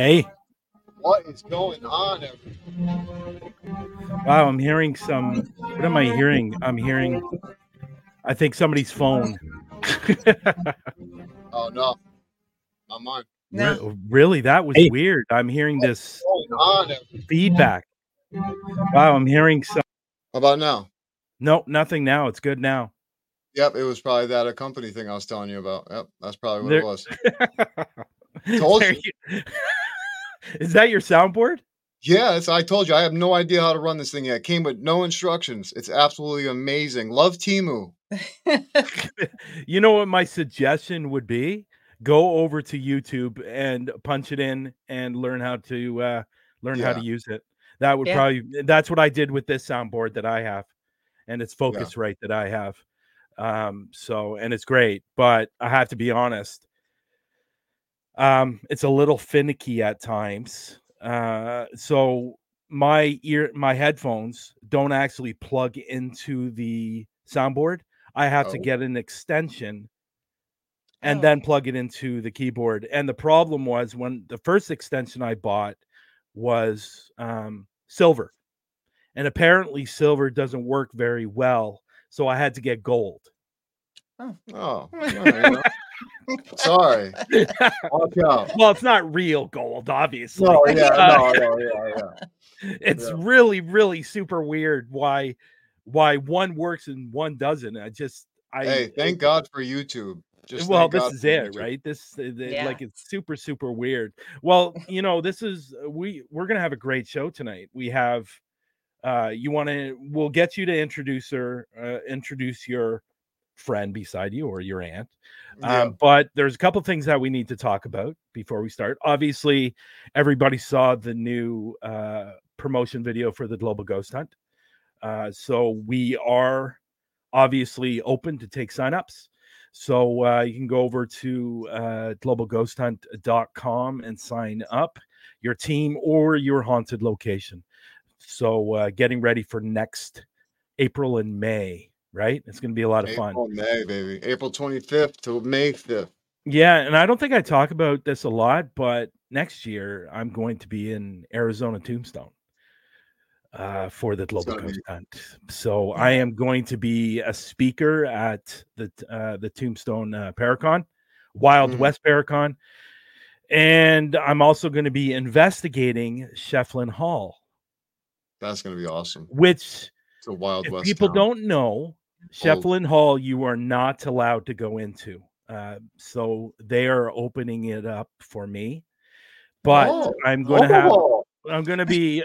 Hey. What is going on? Wow, I'm hearing some. What am I hearing? I'm hearing. I think somebody's phone. oh no, not mine. No. Really, that was hey. weird. I'm hearing this feedback. Wow, I'm hearing some. How about now? No, nothing now. It's good now. Yep, it was probably that a company thing I was telling you about. Yep, that's probably what there... it was. Told you. Is that your soundboard? Yes, I told you I have no idea how to run this thing yet. It came with no instructions. It's absolutely amazing. Love Temu. you know what my suggestion would be? Go over to YouTube and punch it in and learn how to uh, learn yeah. how to use it. That would yeah. probably that's what I did with this soundboard that I have, and it's Focusrite yeah. that I have. Um, so and it's great, but I have to be honest. Um, it's a little finicky at times. Uh, so my ear, my headphones don't actually plug into the soundboard. I have oh. to get an extension and oh. then plug it into the keyboard. And the problem was when the first extension I bought was um, silver, and apparently silver doesn't work very well. So I had to get gold. Oh, oh Sorry. Watch out. Well, it's not real gold, obviously. No, yeah, uh, no, no, yeah, yeah. It's yeah. really, really super weird why why one works and one doesn't. I just I Hey, thank it, God for YouTube. Just well, this God is it, YouTube. right? This yeah. like it's super, super weird. Well, you know, this is we we're gonna have a great show tonight. We have uh you want to we'll get you to introduce her uh, introduce your friend beside you or your aunt. Yeah. Um, but there's a couple things that we need to talk about before we start. Obviously, everybody saw the new uh, promotion video for the Global Ghost Hunt. Uh, so we are obviously open to take signups. So uh, you can go over to uh, globalghosthunt.com and sign up your team or your haunted location. So uh, getting ready for next April and May right? It's going to be a lot of April, fun. May, baby. April 25th to May 5th. Yeah, and I don't think I talk about this a lot, but next year I'm going to be in Arizona Tombstone uh, for the Global Ghost Hunt. So I am going to be a speaker at the uh, the Tombstone uh, Paracon, Wild mm. West Paracon, and I'm also going to be investigating Schieffelin Hall. That's going to be awesome. Which to Wild West. People town. don't know Oh. Hall, you are not allowed to go into. Uh, so they are opening it up for me, but oh. I'm going to have. Oh. I'm going to be.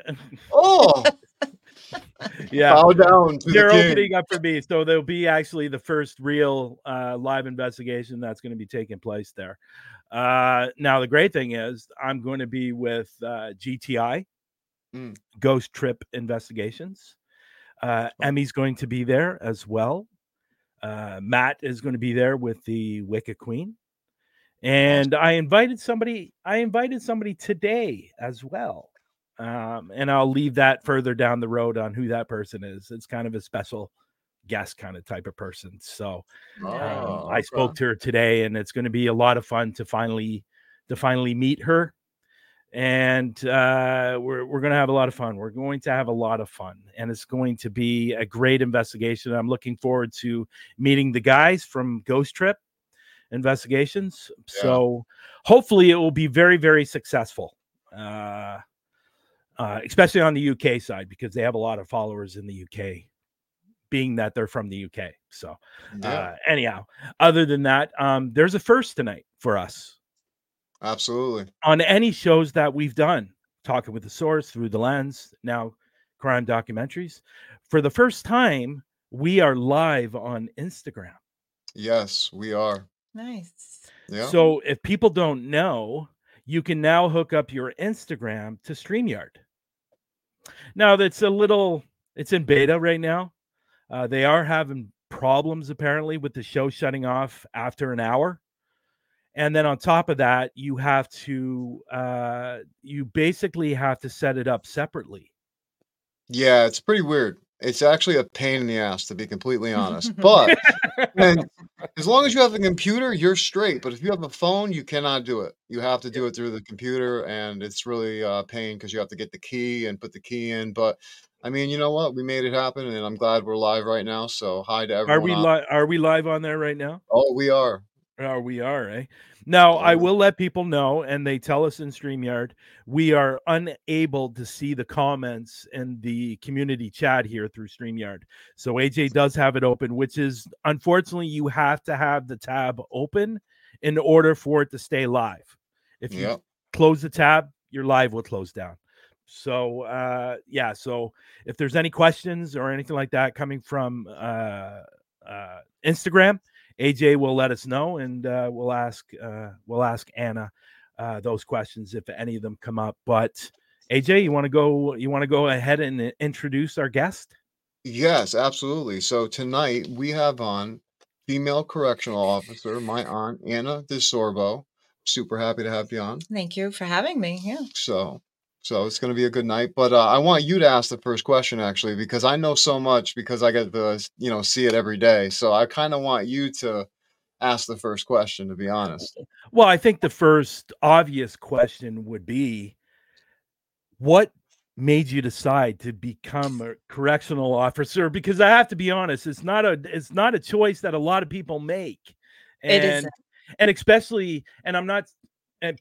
oh. yeah. Bow down. They're the opening up for me, so there'll be actually the first real uh, live investigation that's going to be taking place there. Uh, now the great thing is I'm going to be with uh, GTI, mm. Ghost Trip Investigations. Uh, Emmy's going to be there as well. Uh, Matt is going to be there with the Wicked Queen. And I invited somebody, I invited somebody today as well. um, and I'll leave that further down the road on who that person is. It's kind of a special guest kind of type of person. So oh, um, I spoke to her today, and it's going to be a lot of fun to finally to finally meet her. And uh, we're we're going to have a lot of fun. We're going to have a lot of fun, and it's going to be a great investigation. I'm looking forward to meeting the guys from Ghost Trip Investigations. Yeah. So hopefully, it will be very very successful. Uh, uh, especially on the UK side because they have a lot of followers in the UK being that they're from the UK. So, yeah. uh, anyhow, other than that, um, there's a first tonight for us. Absolutely. On any shows that we've done, talking with the source through the lens, now crime documentaries. For the first time, we are live on Instagram. Yes, we are. Nice. Yeah. So if people don't know, you can now hook up your Instagram to StreamYard. Now that's a little it's in beta right now. Uh, they are having problems apparently with the show shutting off after an hour. And then on top of that, you have to uh, you basically have to set it up separately. Yeah, it's pretty weird. It's actually a pain in the ass to be completely honest. But as long as you have a computer, you're straight. But if you have a phone, you cannot do it. You have to do it through the computer, and it's really a uh, pain because you have to get the key and put the key in. But I mean, you know what? We made it happen, and I'm glad we're live right now. So hi to everyone. Are we live? Are we live on there right now? Oh, we are. Oh, we are, eh? Now, I will let people know, and they tell us in StreamYard, we are unable to see the comments in the community chat here through StreamYard. So AJ does have it open, which is unfortunately, you have to have the tab open in order for it to stay live. If you yep. close the tab, your live will close down. So uh yeah, so if there's any questions or anything like that coming from uh uh Instagram, AJ will let us know, and uh, we'll ask uh, we'll ask Anna uh, those questions if any of them come up. But AJ, you want to go? You want to go ahead and introduce our guest? Yes, absolutely. So tonight we have on female correctional officer, my aunt Anna DeSorbo. Super happy to have you on. Thank you for having me. Yeah. So so it's going to be a good night. But uh, I want you to ask the first question actually, because I know so much because I get to you know see it every day. So I kind of want you to ask the first question, to be honest. Well, I think the first obvious question would be, what made you decide to become a correctional officer? Because I have to be honest, it's not a it's not a choice that a lot of people make. And, it is and especially, and I'm not and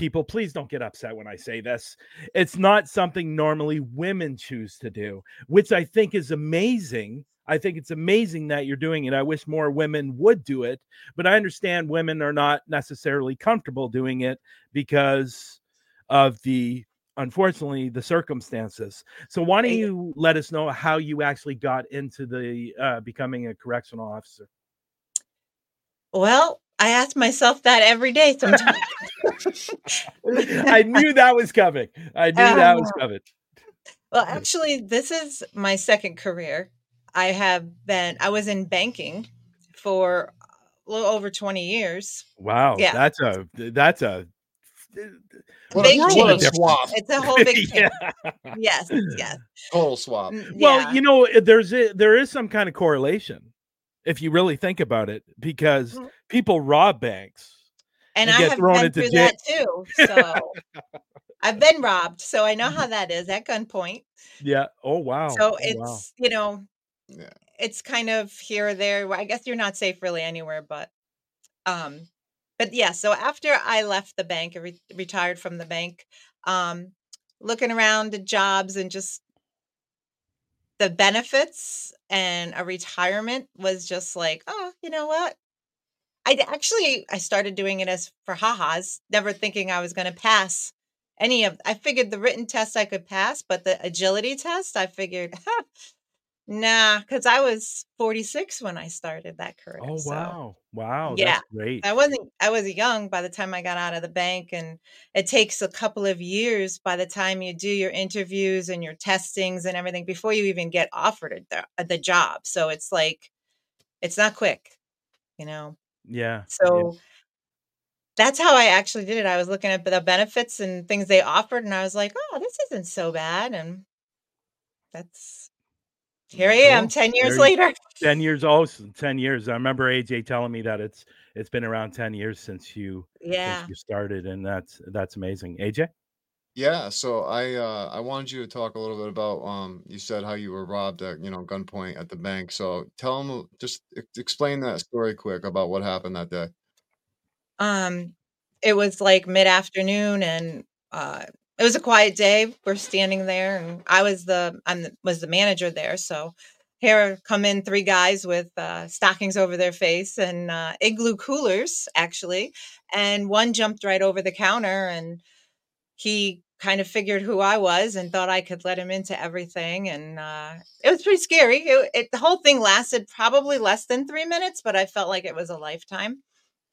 people please don't get upset when i say this. It's not something normally women choose to do which i think is amazing. I think it's amazing that you're doing it. I wish more women would do it but i understand women are not necessarily comfortable doing it because of the unfortunately the circumstances. So why don't you let us know how you actually got into the uh, becoming a correctional officer? Well I ask myself that every day sometimes. I knew that was coming. I knew um, that was coming. Well, actually, this is my second career. I have been, I was in banking for a little over 20 years. Wow. Yeah. That's a, that's a, big change. swap. It's a whole big yeah. Yes, yes. Total swap. Mm, yeah. Well, you know, there's a, there is some kind of correlation if you really think about it, because mm-hmm. people rob banks. And, and I have been through jail. that too. So I've been robbed, so I know how that is at gunpoint. Yeah. Oh wow. So oh, it's wow. you know, yeah. it's kind of here or there. I guess you're not safe really anywhere, but um, but yeah. So after I left the bank, I re- retired from the bank, um, looking around at jobs and just the benefits and a retirement was just like, oh, you know what? I actually I started doing it as for ha-has, never thinking I was going to pass any of. I figured the written test I could pass, but the agility test, I figured, Nah, because I was 46 when I started that career. Oh so, wow. Wow. Yeah. great. I wasn't I was young by the time I got out of the bank. And it takes a couple of years by the time you do your interviews and your testings and everything before you even get offered the, uh, the job. So it's like it's not quick, you know. Yeah. So yeah. that's how I actually did it. I was looking at the benefits and things they offered, and I was like, "Oh, this isn't so bad." And that's here I am, ten years there, later. Ten years old. Ten years. I remember AJ telling me that it's it's been around ten years since you yeah since you started, and that's that's amazing. AJ. Yeah, so I uh I wanted you to talk a little bit about um you said how you were robbed at you know gunpoint at the bank. So tell them just explain that story quick about what happened that day. Um, it was like mid-afternoon and uh it was a quiet day. We're standing there and I was the I'm was the manager there, so here come in three guys with uh, stockings over their face and uh, igloo coolers actually and one jumped right over the counter and he kind of figured who I was and thought I could let him into everything. And uh, it was pretty scary. It, it, the whole thing lasted probably less than three minutes, but I felt like it was a lifetime.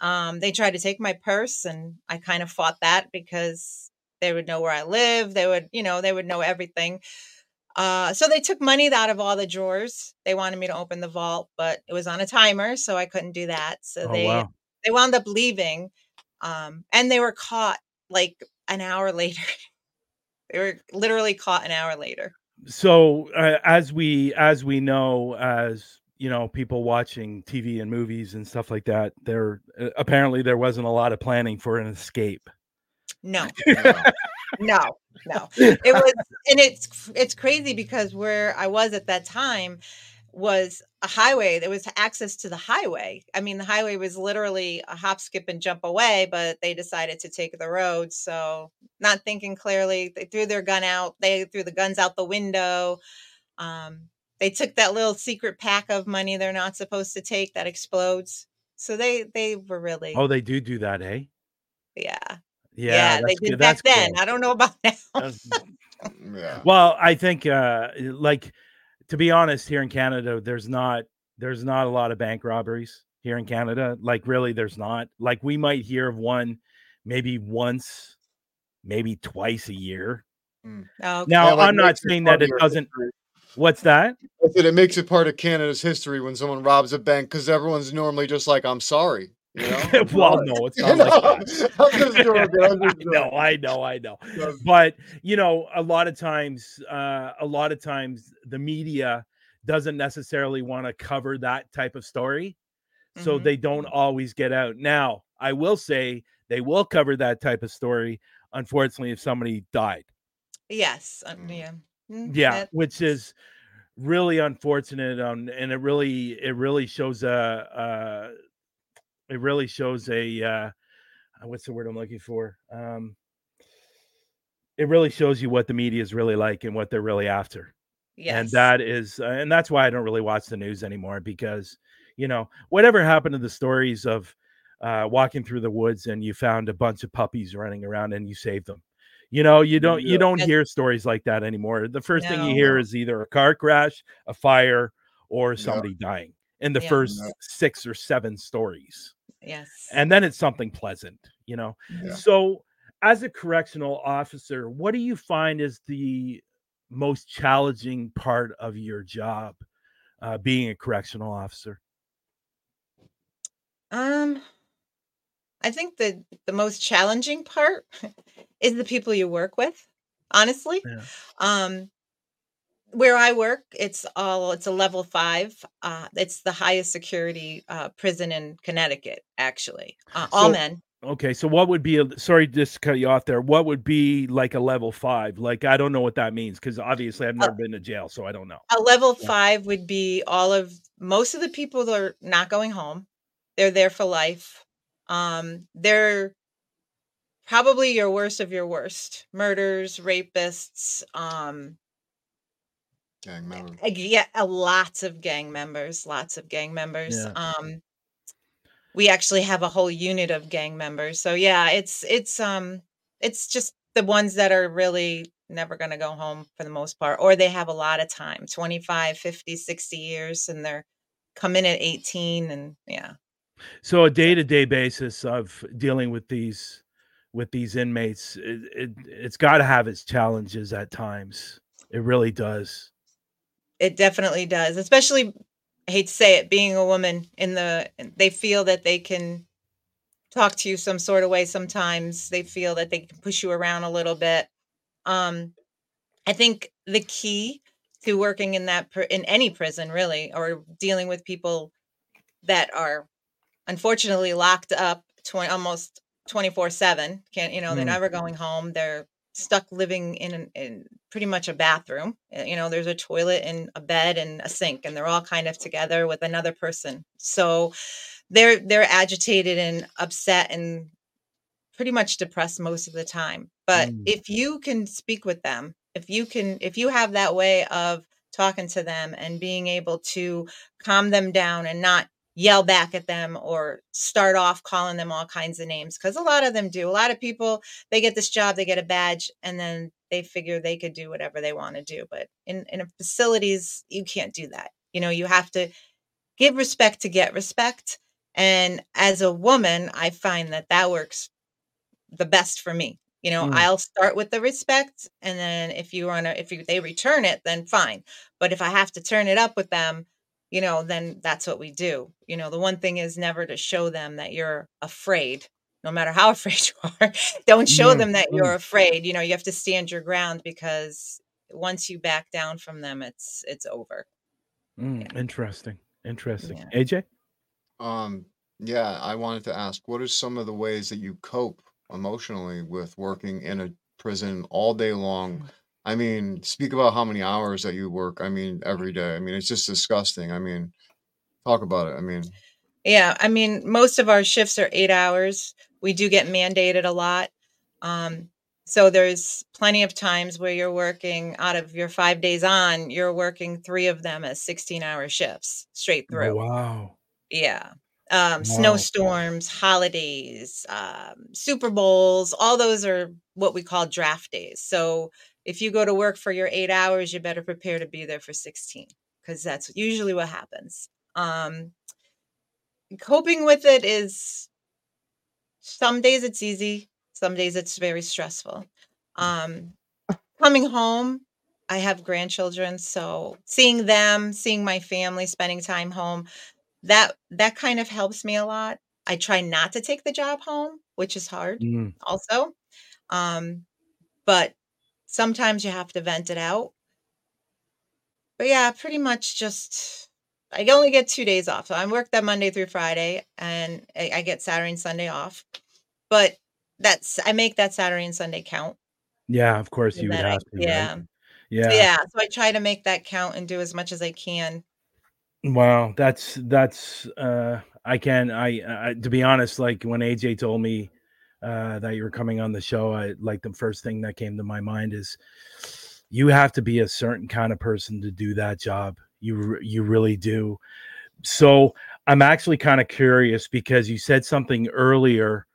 Um, they tried to take my purse, and I kind of fought that because they would know where I live. They would, you know, they would know everything. Uh, so they took money out of all the drawers. They wanted me to open the vault, but it was on a timer, so I couldn't do that. So oh, they wow. they wound up leaving, um, and they were caught like an hour later. they were literally caught an hour later. So uh, as we as we know as you know people watching TV and movies and stuff like that there uh, apparently there wasn't a lot of planning for an escape. No. no. No. It was and it's it's crazy because where I was at that time was a highway. There was access to the highway. I mean, the highway was literally a hop, skip, and jump away, but they decided to take the road. So, not thinking clearly, they threw their gun out. They threw the guns out the window. Um, they took that little secret pack of money they're not supposed to take that explodes. So they they were really. Oh, they do do that, eh? Yeah. Yeah, yeah they did back then. Cool. I don't know about now. yeah. Well, I think uh like to be honest, here in Canada, there's not there's not a lot of bank robberies here in Canada. Like really, there's not. Like we might hear of one maybe once, maybe twice a year. Mm. Oh, okay. Now, yeah, like I'm not saying that it doesn't. History. What's that? I said it makes it part of Canada's history when someone robs a bank because everyone's normally just like, "I'm sorry." You know? well, no, it's not like that. I'm just joking. I'm just joking. no, I know, I know. But you know, a lot of times, uh, a lot of times, the media doesn't necessarily want to cover that type of story, so mm-hmm. they don't always get out. Now, I will say they will cover that type of story. Unfortunately, if somebody died. Yes. Um, yeah. Yeah, which is really unfortunate um, and it really it really shows a, it really shows a uh, uh, what's the word I'm looking for? Um, it really shows you what the media is really like and what they're really after. Yes. And that is, uh, and that's why I don't really watch the news anymore because, you know, whatever happened to the stories of uh, walking through the woods and you found a bunch of puppies running around and you saved them. You know, you don't you don't hear stories like that anymore. The first no. thing you hear is either a car crash, a fire, or somebody yeah. dying in the yeah. first six or seven stories. Yes. And then it's something pleasant, you know. Yeah. So as a correctional officer, what do you find is the most challenging part of your job uh, being a correctional officer? Um I think the the most challenging part is the people you work with, honestly. Yeah. Um where I work, it's all it's a level five. Uh, it's the highest security uh, prison in Connecticut, actually. Uh, all men. Okay, so what would be a sorry just to cut you off there? What would be like a level five? Like I don't know what that means because obviously I've never been to jail, so I don't know. A level yeah. five would be all of most of the people that are not going home. They're there for life. Um, they're probably your worst of your worst murders, rapists, um, Gang members. Yeah, lots of gang members, lots of gang members. Yeah. Um, we actually have a whole unit of gang members. So yeah, it's it's um it's just the ones that are really never going to go home for the most part or they have a lot of time 25 50 60 years and they're coming at 18 and yeah so a day-to-day basis of dealing with these with these inmates it, it it's got to have its challenges at times it really does it definitely does, especially I hate to say it, being a woman in the they feel that they can talk to you some sort of way sometimes they feel that they can push you around a little bit um i think the key to working in that in any prison really or dealing with people that are unfortunately locked up 20 almost 24 7 can't you know they're mm. never going home they're stuck living in, in pretty much a bathroom eh, you know there's a toilet and a bed and a sink and they're all kind of together with another person so they're they're agitated and upset and pretty much depressed most of the time but mm. if you can speak with them if you can if you have that way of talking to them and being able to calm them down and not yell back at them or start off calling them all kinds of names because a lot of them do. A lot of people they get this job they get a badge and then they figure they could do whatever they want to do but in in facilities you can't do that. You know you have to give respect to get respect and as a woman i find that that works the best for me. You know mm. i'll start with the respect and then if you want to if you, they return it then fine but if i have to turn it up with them you know then that's what we do. You know the one thing is never to show them that you're afraid no matter how afraid you are. Don't show them that you're afraid. You know you have to stand your ground because once you back down from them it's it's over. Mm, yeah. interesting interesting. Yeah. aj um yeah i wanted to ask what are some of the ways that you cope emotionally with working in a prison all day long. I mean, speak about how many hours that you work. I mean, every day. I mean, it's just disgusting. I mean, talk about it. I mean, yeah, I mean, most of our shifts are eight hours. We do get mandated a lot. Um, so there's plenty of times where you're working out of your five days on, you're working three of them as 16 hour shifts straight oh, through. wow. Yeah um, wow. snowstorms, holidays, um, Super Bowls, all those are what we call draft days. So if you go to work for your eight hours, you better prepare to be there for 16 because that's usually what happens. Um, coping with it is some days it's easy, some days it's very stressful. Um, coming home, I have grandchildren, so seeing them, seeing my family, spending time home, that that kind of helps me a lot. I try not to take the job home, which is hard mm. also. Um, but sometimes you have to vent it out. But yeah, pretty much just I only get two days off. So I work that Monday through Friday and I, I get Saturday and Sunday off. But that's I make that Saturday and Sunday count. Yeah, of course you would have I, to. Yeah. Right? Yeah. So yeah. So I try to make that count and do as much as I can Wow, that's that's uh I can I, I to be honest like when AJ told me uh that you were coming on the show I like the first thing that came to my mind is you have to be a certain kind of person to do that job. You you really do. So I'm actually kind of curious because you said something earlier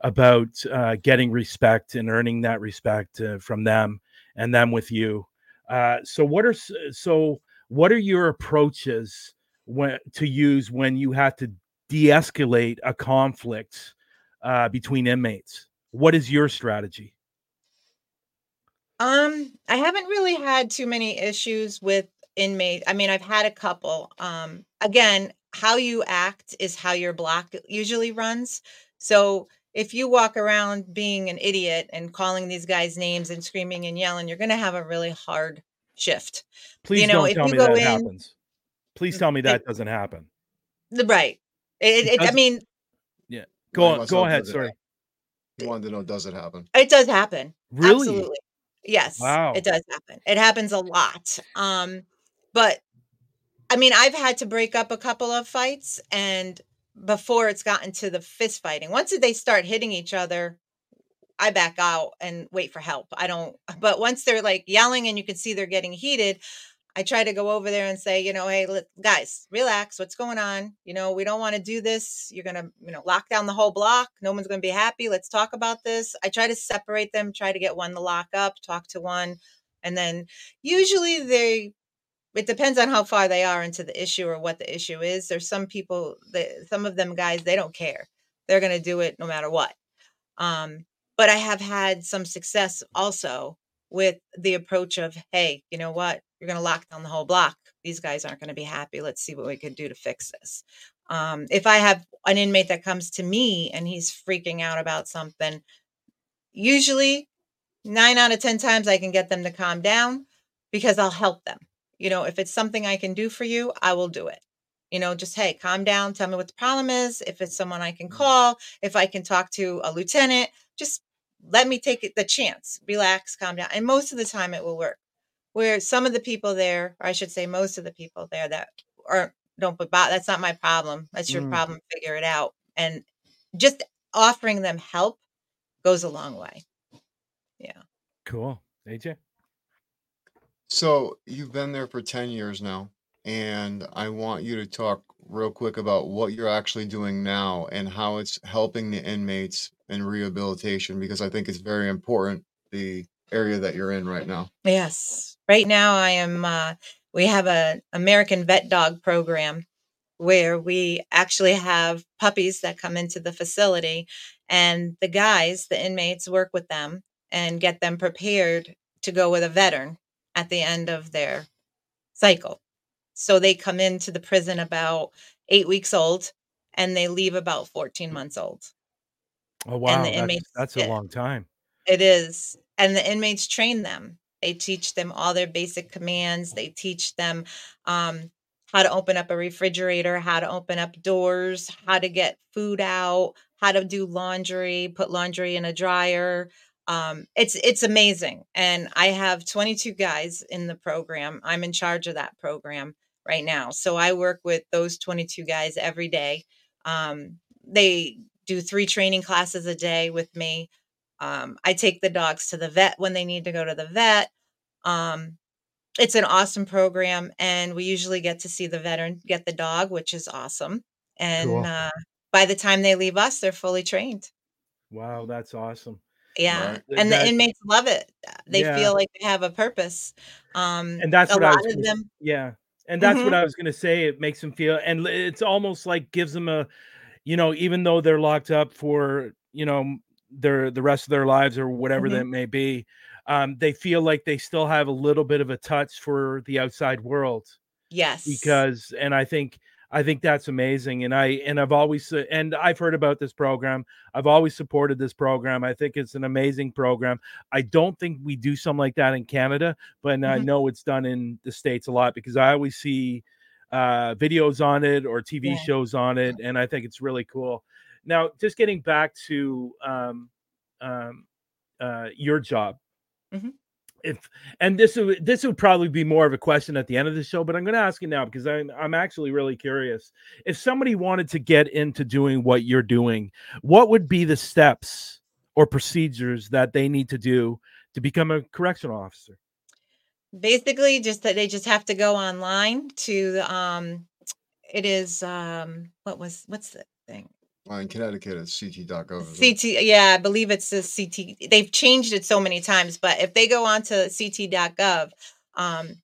about uh, getting respect and earning that respect uh, from them and them with you. Uh, so what are so what are your approaches when to use when you have to de-escalate a conflict uh, between inmates? What is your strategy? Um, I haven't really had too many issues with inmates. I mean, I've had a couple. Um, again, how you act is how your block usually runs. So if you walk around being an idiot and calling these guys names and screaming and yelling, you're going to have a really hard shift. Please you know, don't tell me that in, happens. Please tell me that it, doesn't happen. Right. It, it, I mean. Go on. Go ahead. Sorry. You wanted to know, does it happen? It does happen. Really? Absolutely. Yes. Wow. It does happen. It happens a lot. Um, but I mean, I've had to break up a couple of fights and before it's gotten to the fist fighting. Once they start hitting each other, I back out and wait for help. I don't, but once they're like yelling and you can see they're getting heated, I try to go over there and say, you know, hey, let, guys, relax. What's going on? You know, we don't want to do this. You're going to, you know, lock down the whole block. No one's going to be happy. Let's talk about this. I try to separate them, try to get one to lock up, talk to one. And then usually they, it depends on how far they are into the issue or what the issue is. There's some people that, some of them guys, they don't care. They're going to do it no matter what. Um, but I have had some success also with the approach of, hey, you know what? You're going to lock down the whole block. These guys aren't going to be happy. Let's see what we can do to fix this. Um, if I have an inmate that comes to me and he's freaking out about something, usually nine out of 10 times I can get them to calm down because I'll help them. You know, if it's something I can do for you, I will do it. You know, just, hey, calm down, tell me what the problem is. If it's someone I can mm. call, if I can talk to a lieutenant, just let me take it the chance, relax, calm down. And most of the time it will work. Where some of the people there, or I should say most of the people there that aren't don't but that's not my problem. That's your mm. problem. Figure it out. And just offering them help goes a long way. Yeah. Cool. AJ? So you've been there for 10 years now, and I want you to talk real quick about what you're actually doing now and how it's helping the inmates in rehabilitation because I think it's very important the area that you're in right now. Yes. Right now I am uh we have a American vet dog program where we actually have puppies that come into the facility and the guys, the inmates work with them and get them prepared to go with a veteran at the end of their cycle. So they come into the prison about eight weeks old and they leave about 14 months old. Oh, wow. And the inmates, that's, that's a long time. It is. And the inmates train them. They teach them all their basic commands. They teach them um, how to open up a refrigerator, how to open up doors, how to get food out, how to do laundry, put laundry in a dryer, um, it's it's amazing and i have 22 guys in the program i'm in charge of that program right now so i work with those 22 guys every day um, they do three training classes a day with me um, i take the dogs to the vet when they need to go to the vet um, it's an awesome program and we usually get to see the veteran get the dog which is awesome and cool. uh, by the time they leave us they're fully trained wow that's awesome yeah, Right. and the inmates love it. Uh, they Yeah. feel like they have a purpose. Um, And that's a what I was of them yeah, and that's what Mhm. I was gonna say, it makes them feel and it's almost like gives them a you know, even though they're locked up for, you know, their the rest of their lives or whatever Mhm. that may be, um, they feel like they still have a little bit of a touch for the outside world Yes. because and I think I think that's amazing. And I and I've always and I've heard about this program. I've always supported this program. I think it's an amazing program. I don't think we do something like that in Canada, but mm-hmm. I know it's done in the states a lot because I always see uh, videos on it or TV yeah. shows on it, and I think it's really cool. Now, just getting back to um, um, uh, your job. Mm-hmm if and this would this would probably be more of a question at the end of the show, but I'm going to ask you now because I'm I'm actually really curious. If somebody wanted to get into doing what you're doing, what would be the steps or procedures that they need to do to become a correctional officer? Basically, just that they just have to go online to um it is um what was what's the thing well, in Connecticut, it's ct.gov. CT, yeah, I believe it's the CT. They've changed it so many times, but if they go on to ct.gov, um,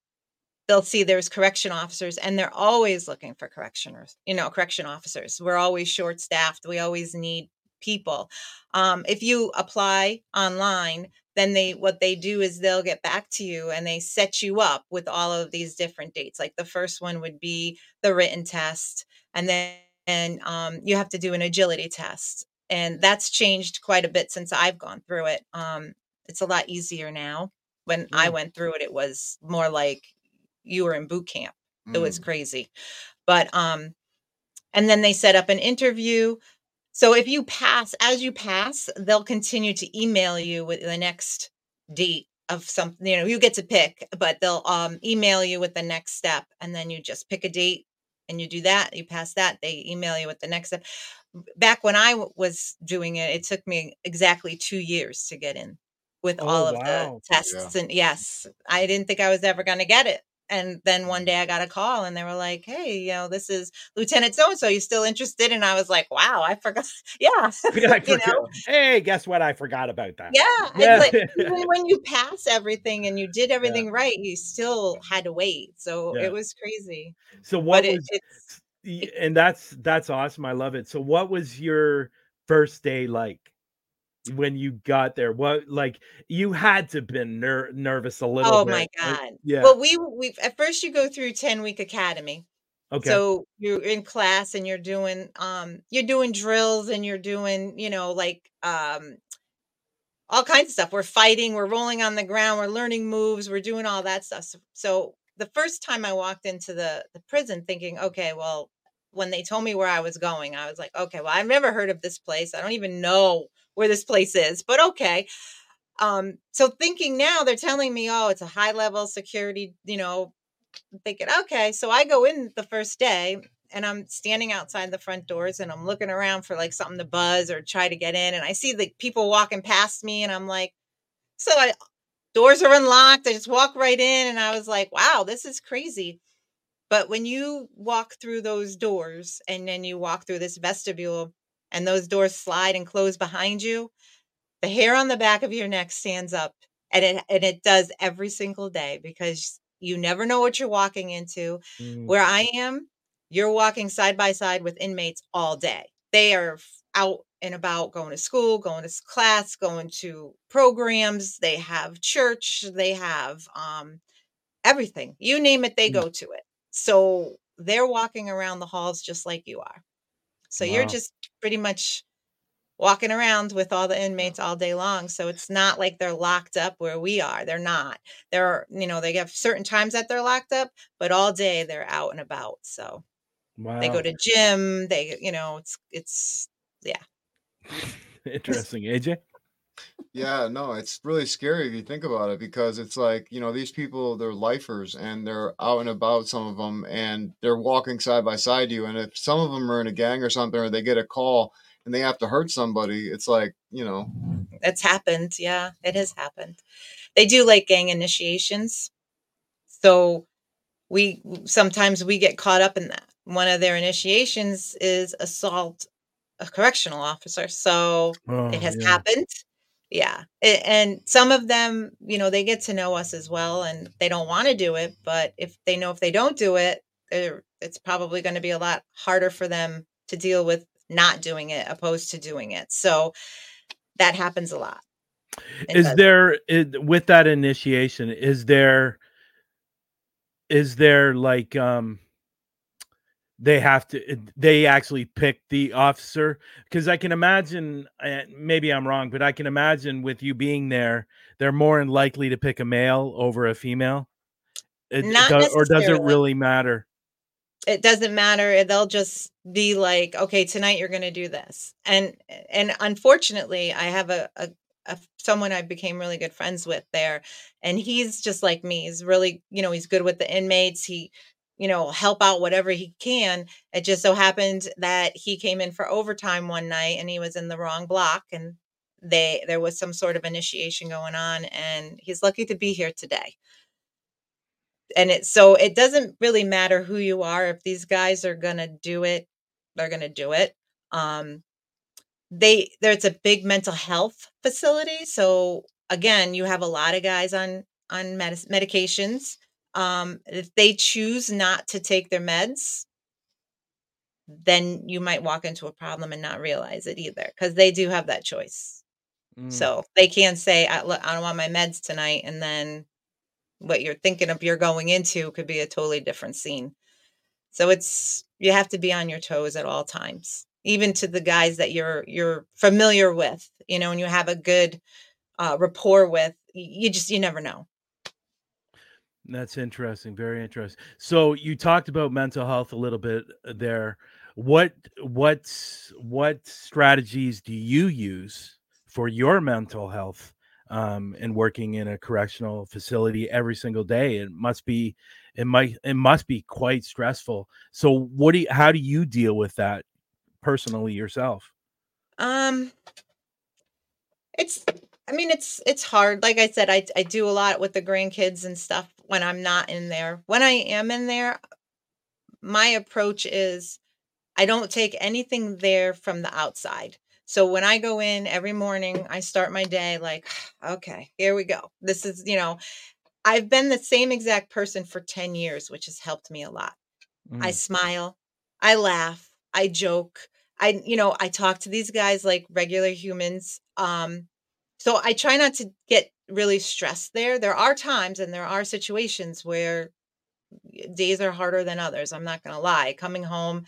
they'll see there's correction officers, and they're always looking for correctioners. You know, correction officers. We're always short staffed. We always need people. Um, if you apply online, then they what they do is they'll get back to you and they set you up with all of these different dates. Like the first one would be the written test, and then and um, you have to do an agility test. And that's changed quite a bit since I've gone through it. Um, it's a lot easier now. When mm. I went through it, it was more like you were in boot camp. Mm. It was mm. crazy. But um, and then they set up an interview. So if you pass, as you pass, they'll continue to email you with the next date of something. You know, you get to pick, but they'll um, email you with the next step, and then you just pick a date and you do that, you pass that, they email you with the next step. Back when I w- was doing it, it took me exactly two years to get in with oh, all of wow. the tests. Yeah. And yes, I didn't think I was ever going to get it. And then one day I got a call and they were like, Hey, you know, this is Lieutenant so and so. You still interested? And I was like, Wow, I forgot. Yeah. you know? Hey, guess what? I forgot about that. Yeah. yeah. Like, even when you pass everything and you did everything yeah. right, you still had to wait. So yeah. it was crazy. So what but was it, and that's that's awesome. I love it. So what was your first day like? When you got there what like you had to been ner- nervous a little oh bit my god yeah well we we at first you go through 10 week academy Okay. So you're in class and you're doing um you're doing drills and you're doing, you know, like um all kinds of stuff. We're fighting, we're rolling on the ground, we're learning moves, we're doing all that stuff. So, so the first time I walked into the the prison thinking, okay, well, when they told me where I was going, I was like, okay, well, I've never heard of this place. I don't even know where this place is, but okay. Um, so thinking now they're telling me, oh, it's a high level security, you know, thinking, okay. So I go in the first day and I'm standing outside the front doors and I'm looking around for like something to buzz or try to get in. And I see the people walking past me and I'm like, so I doors are unlocked. I just walk right in and I was like, wow, this is crazy. But when you walk through those doors and then you walk through this vestibule and those doors slide and close behind you, the hair on the back of your neck stands up and it and it does every single day because you never know what you're walking into. Mm. Where I am, you're walking side by side with inmates all day. They are out and about going to school, going to class, going to programs. They have church, they have um, everything. You name it, they mm. go to it. So they're walking around the halls just like you are. So wow. you're just pretty much walking around with all the inmates all day long. So it's not like they're locked up where we are. They're not. They're, you know, they have certain times that they're locked up, but all day they're out and about. So wow. they go to gym. They, you know, it's, it's, yeah. Interesting. AJ? Yeah, no, it's really scary if you think about it because it's like, you know, these people, they're lifers and they're out and about, some of them, and they're walking side by side you. And if some of them are in a gang or something, or they get a call, and they have to hurt somebody, it's like, you know. It's happened. Yeah, it has happened. They do like gang initiations. So we sometimes we get caught up in that. One of their initiations is assault a correctional officer. So oh, it has yeah. happened. Yeah. It, and some of them, you know, they get to know us as well and they don't want to do it. But if they know if they don't do it, it's probably going to be a lot harder for them to deal with not doing it opposed to doing it. So that happens a lot. is there with that initiation is there is there like um they have to they actually pick the officer because i can imagine maybe i'm wrong but i can imagine with you being there they're more likely to pick a male over a female. It, Not does, or does it really matter? It doesn't matter eh, they'll just be like okay tonight you're going to do this. And and unfortunately i have a, a, a, someone i became really good friends with there and he's just like me he's really you know he's good with the inmates he you know help out whatever he can it just so happened that he came in for overtime one night and he was in the wrong block and they there was some sort of initiation going on and he's lucky to be here today. And it so it doesn't really matter who you are if these guys are going to do it they're going to do it. Um they there's a big mental health facility so again you have a lot of guys on on med- medications um if they choose not to take their meds then you might walk into a problem and not realize it either because they do have that choice mm. so they can say I, look, I don't want my meds tonight and then what you're thinking of you're going into could be a totally different scene. So it's you have to be on your toes at all times, even to the guys that you're you're familiar with, you know, and you have a good uh, rapport with. You just you never know. That's interesting. Very interesting. So you talked about mental health a little bit uh, there. What what's what strategies do you use for your mental health um, and working in a correctional facility every single day. It must be it might it must be quite stressful. So what do you, how do you deal with that personally yourself? Um it's I mean it's it's hard. Like I said, I I do a lot with the grandkids and stuff when I'm not in there. When I am in there, my approach is I don't take anything there from the outside. So when I go in every morning, I start my day like, okay, here we go. This is, you know, I've been the same exact person for 10 years, which has helped me a lot. Mm. I smile, I laugh, I joke. I, you know, I talk to these guys like regular humans. Um, so I try not to get really stressed there. There are times and there are situations where days are harder than others. I'm not going to lie. Coming home,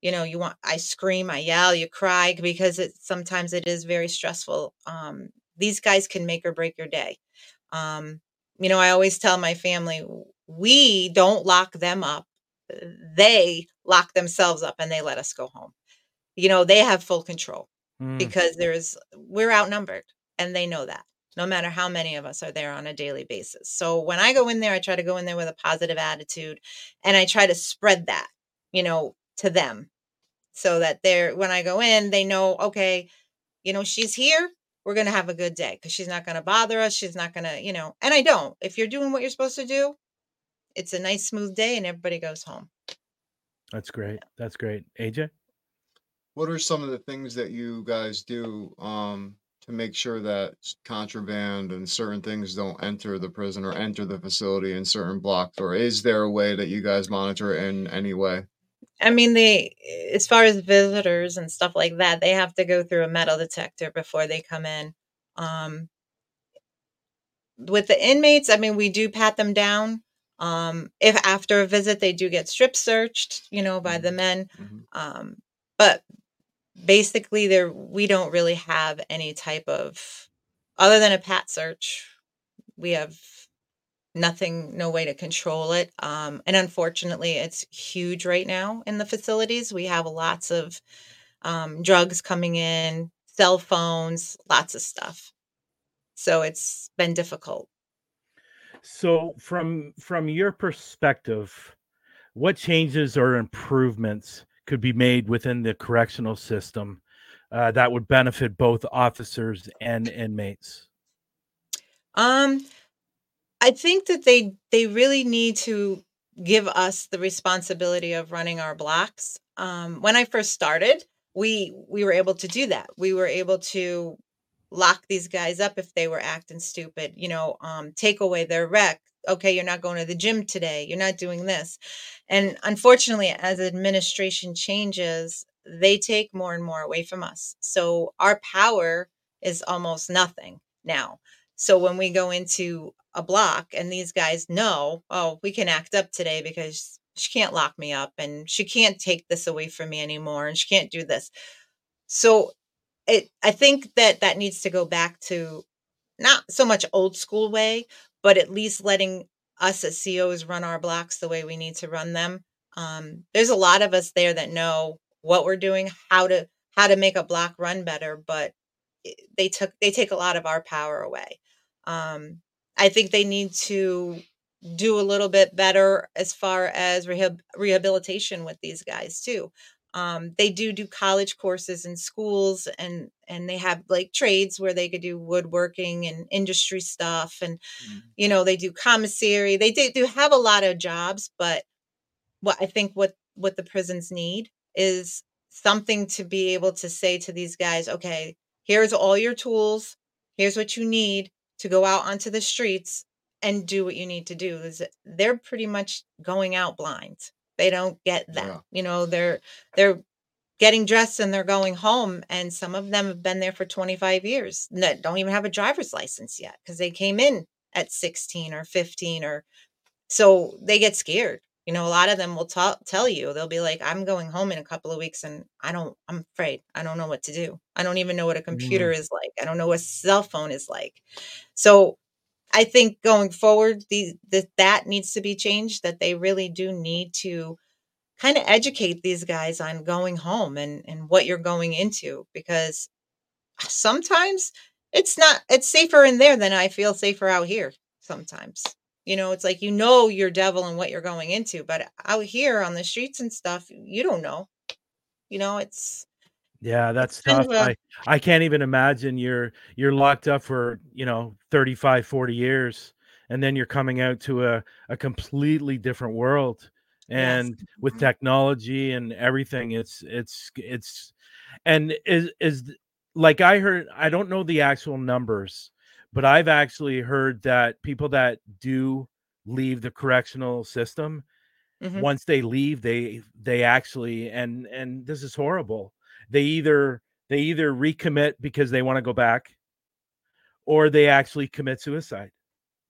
you know, you want, I scream, I yell, you cry because it sometimes it is very stressful. Um, these guys can make or break your day. Um, you know, I always tell my family, we don't lock them up. They lock themselves up and they let us go home. You know, they have full control mm. because there's, we're outnumbered and they know that no matter how many of us are there on a daily basis. So when I go in there, I try to go in there with a positive attitude and I try to spread that, you know, to them so that they're, when I go in, they know, okay, you know, she's here. We're going to have a good day because she's not going to bother us. She's not going to, you know, and I don't. If you're doing what you're supposed to do, it's a nice, smooth day and everybody goes home. That's great. That's great. AJ? What are some of the things that you guys do um, to make sure that contraband and certain things don't enter the prison or enter the facility in certain blocks? Or is there a way that you guys monitor in any way? I mean, they, as far as visitors and stuff like that, they have to go through a metal detector before they come in. Um, with the inmates, I mean, we do pat them down. Um, if after a visit they do get strip searched, you know, by the mm-hmm. men. Mm-hmm. Um, but basically there we don't really have any type of other than a pat search we have nothing no way to control it um, and unfortunately it's huge right now in the facilities. We have lots of um, drugs coming in cell phones lots of stuff. So it's been difficult. So from from your perspective what changes or improvements could be made within the correctional system uh, that would benefit both officers and inmates? Um, I think that they they really need to give us the responsibility of running our blocks. Um, when I first started, we we were able to do that. We were able to lock these guys up if they were acting stupid. You know, um, take away their rec, okay, you're not going to the gym today, you're not doing this. And unfortunately, as administration changes, they take more and more away from us. So our power is almost nothing now. So when we go into a block and these guys know, oh, we can act up today because she can't lock me up and she can't take this away from me anymore and she can't do this. So it I think that that needs to go back to not so much old school way, but at least letting us as COs run our blocks the way we need to run them. Um, there's a lot of us there that know what we're doing, how to how to make a block run better, but they took they take a lot of our power away. Um, I think they need to do a little bit better as far as rehab, rehabilitation with these guys too um, they do do college courses in schools and and they have like trades where they could do woodworking and industry stuff and mm. you know they do commissary. They do, do have a lot of jobs but what i think what what the prisons need is something to be able to say to these guys okay here's all your tools. Here's what you need to go out onto the streets and do what you need to do. Is they're pretty much going out blind they don't get that. Yeah. You know, they're they're getting dressed and they're going home and some of them have been there for 25 years that don't even have a driver's license yet because they came in at 16 or 15 or so they get scared you know a lot of them will t- tell you they'll be like i'm going home in a couple of weeks and i don't i'm afraid i don't know what to do i don't even know what a computer mm. is like i don't know what a cell phone is like so I think going forward, the, the that needs to be changed. That they really do need to kind of educate these guys on going home and and what you're going into because sometimes it's not it's safer in there than I feel safer out here sometimes. You know, it's like you know your devil and what you're going into, but out here on the streets and stuff, you don't know. You know, it's yeah, that's tough. I I can't even imagine you're you're locked up for, you know, 35 40 years and then you're coming out to a a completely different world and yes. with mm-hmm. technology and everything it's it's it's and is is like I heard I don't know the actual numbers, but I've actually heard that people that do leave the correctional system mm-hmm. once they leave they they actually and and this is horrible they either they either recommit because they want to go back or they actually commit suicide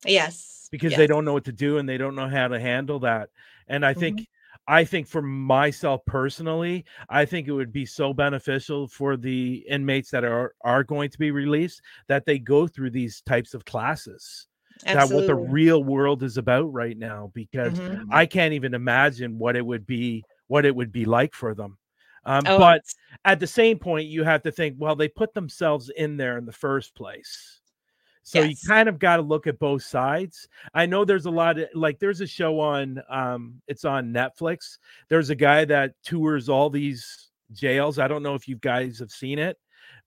Yes. Because yes. they don't know what to do and they don't know how to handle that. And I think mm-hmm. I think for myself personally, I think it would be so beneficial for the inmates that are are going to be released that they go through these types of classes. Absolutely. That what the real world is about right now because mm-hmm. I can't even imagine what it would be what it would be like for them. Um, oh, but at the same point, you have to think, well, they put themselves in there in the first place. So yes. you kind of got to look at both sides. I know there's a lot of like there's a show on um it's on Netflix. There's a guy that tours all these jails. I don't know if you guys have seen it,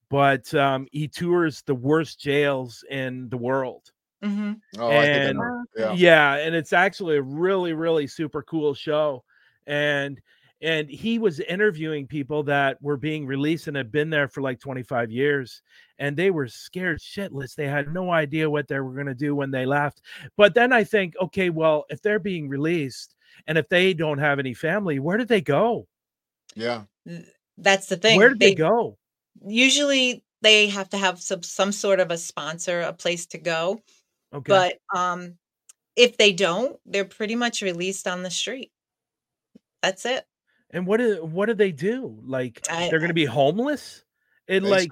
but um he tours the worst jails in the world. Mm-hmm. Oh, and yeah. yeah, and it's actually a really, really super cool show. And and he was interviewing people that were being released and had been there for like 25 years and they were scared shitless. They had no idea what they were going to do when they left. But then i think okay well if they're being released and if they don't have any family where did they go? Yeah. That's the thing. Where did they, they go? usually they have to have some some sort of a sponsor a place to go okay. but um if they don't they're pretty much released on the street. That's it and what do what do they do? Like I, they're going to be homeless? It like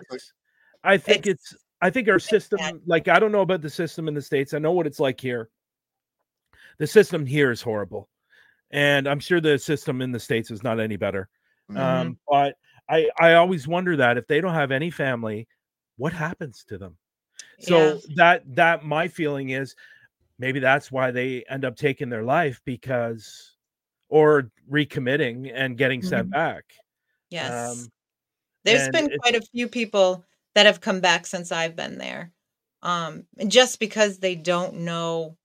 I think it's, it's I think our system like I don't know about the system in the states. I know what it's like here. The system here is horrible. And I'm sure the system in the states is not any better. Mm-hmm. Um, but I I always wonder that if they don't have any family, what happens to them? So yeah. that that my feeling is maybe that's why they end up taking their life because or recommitting and getting sent mm-hmm. back. Yes. Um, There's been quite a few people that have come back since I've been there. Um, just because they don't know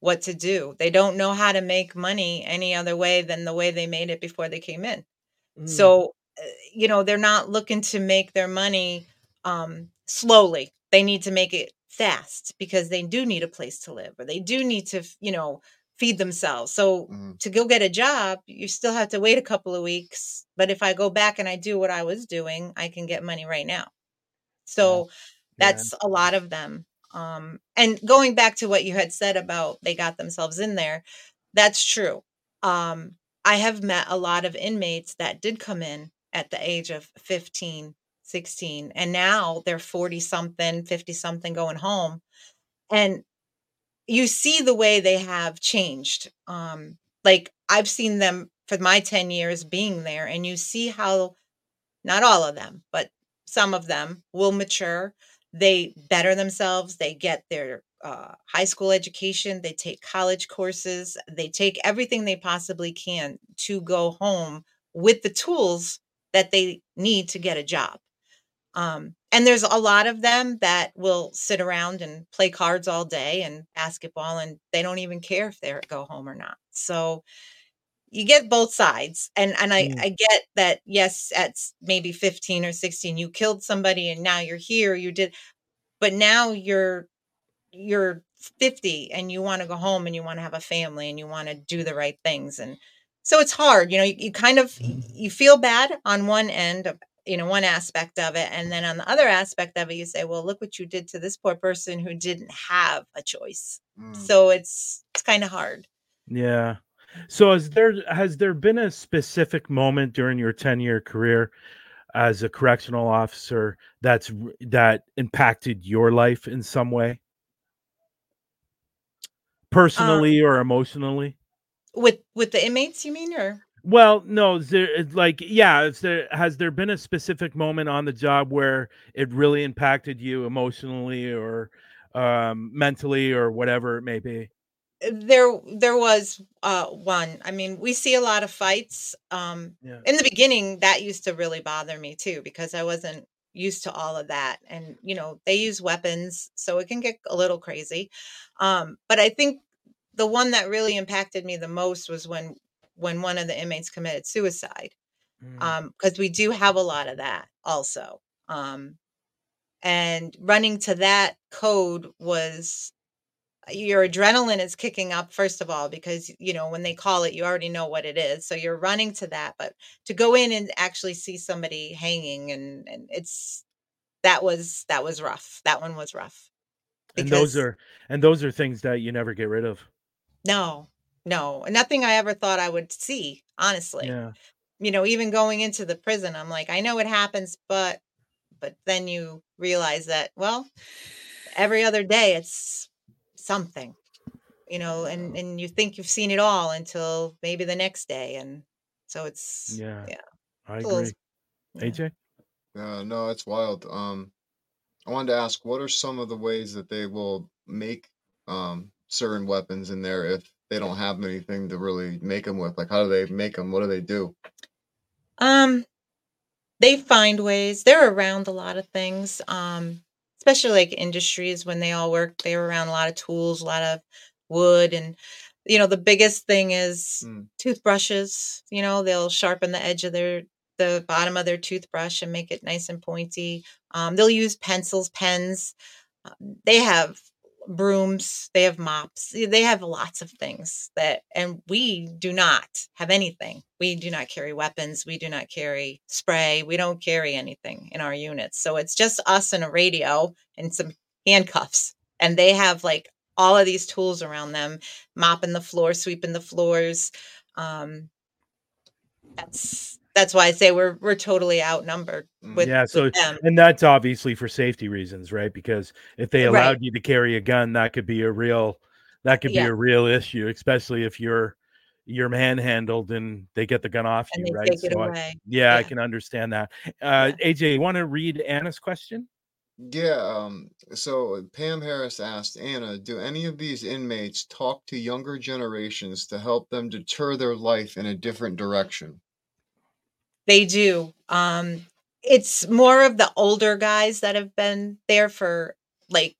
what to do. They don't know how to make money any other way than the way they made it before they came in. Mm. So, uh, you know, they're not looking to make their money um, slowly. They need to make it fast because they do need a place to live or they do need to, you know, feed themselves. So mm-hmm. to go get a job, you still have to wait a couple of weeks. But if I go back and I do what I was doing, I can get money right now. So yeah. that's a lot of them. Um, and going back to what you had said about they got themselves in there, that's true. Um, I have met a lot of inmates that did come in at the age of 15, 16, and now they're 40 something, 50 something going home. And you see the way they have changed. Um, like I've seen them for my 10 years being there, and you see how not all of them, but some of them will mature. They better themselves, they get their uh, high school education, they take college courses, they take everything they possibly can to go home with the tools that they need to get a job. Um, and there's a lot of them that will sit around and play cards all day and basketball, and they don't even care if they go home or not. So you get both sides, and and I mm. I get that. Yes, at maybe 15 or 16, you killed somebody, and now you're here. You did, but now you're you're 50 and you want to go home and you want to have a family and you want to do the right things and so it's hard you know you, you kind of mm. you feel bad on one end of you know one aspect of it and then on the other aspect of it you say well look what you did to this poor person who didn't have a choice. Mm. so it's it's kind of hard. Yeah. So has there has there been a specific moment during your 10 year career as a correctional officer that's that impacted your life in some way? Um personally um, or emotionally? With with the inmates you mean or well, no, there like yeah, is there has there been a specific moment on the job where it really impacted you emotionally or um mentally or whatever it may be? Uh, there there was uh one. I mean, we see a lot of fights. Um yeah. in the beginning that used to really bother me too because I wasn't used to all of that and you know, they use weapons, so it can get a little crazy. Um but I think the one that really impacted me the most was when when one of the inmates committed suicide mm. um because we do have a lot of that also um and running to that code was your adrenaline is kicking up first of all because you know when they call it you already know what it is so you're running to that but to go in and actually see somebody hanging and and it's that was that was rough that one was rough and those are and those are things that you never get rid of. No, no, nothing I ever thought I would see, honestly. Yeah. You know, even going into the prison, I'm like, I know it happens, but but then you realize that, well, every other day it's something, you know, and and you think you've seen it all until maybe the next day, and so it's Yeah. yeah, I little agree. yeah. AJ? Yeah, no, it's wild. Um, I wanted to ask, what are some of the ways that they will make um certain weapons in there if they don't have anything to really make them with? Like, how do they make them? What do they do? Um, they find ways. They're around a lot of things. Um, especially like industries when they all work, they're around a lot of tools, a lot of wood and you know, the biggest thing is Mm. toothbrushes. You know, they'll sharpen the edge of their the bottom of their toothbrush and make it nice and pointy. Um, they'll use pencils, pens. Uh, they have brooms, they have mops. They have lots of things that and we do not have anything. We do not carry weapons, we do not carry spray, we don't carry anything in our units. So it's just us and a radio and some handcuffs. And they have like all of these tools around them, mopping the floor, sweeping the floors. Um, that's that's why I say we're we're totally outnumbered Mm. with, Yeah, so with them. and that's obviously for safety reasons, right? Because if they Right. allowed you to carry a gun, that could be a real that could be a real issue, especially if you're you're manhandled and they get the gun off And you, they right? take it So I, away. yeah, I can understand that. Uh, AJ, you want to read Anna's question? Yeah, um, so Pam Harris asked Anna, do any of these inmates talk to younger generations to help them deter their life in a different direction? They do. Um, it's more of the older guys that have been there for like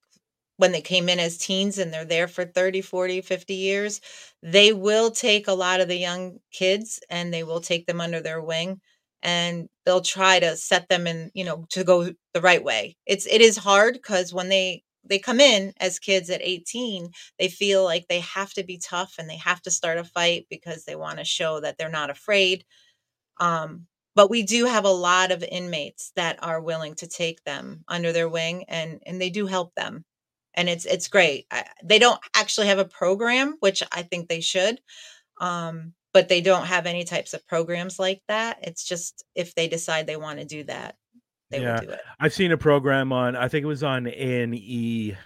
when they came in as teens and they're there for 30, 40, 50 years. They will take a lot of the young kids and they will take them under their wing and they'll try to set them in, you know, to go the right way. It's it is hard because when they they come in as kids at 18, they feel like they have to be tough and they have to start a fight because they want to show that they're not afraid. Um, but we do have a lot of inmates that are willing to take them under their wing and and they do help them and it's it's great I, they don't actually have a program which i think they should um but they don't have any types of programs like that it's just if they decide they want to do that they Yeah. will do it I've seen a program on, I think it was on A and E,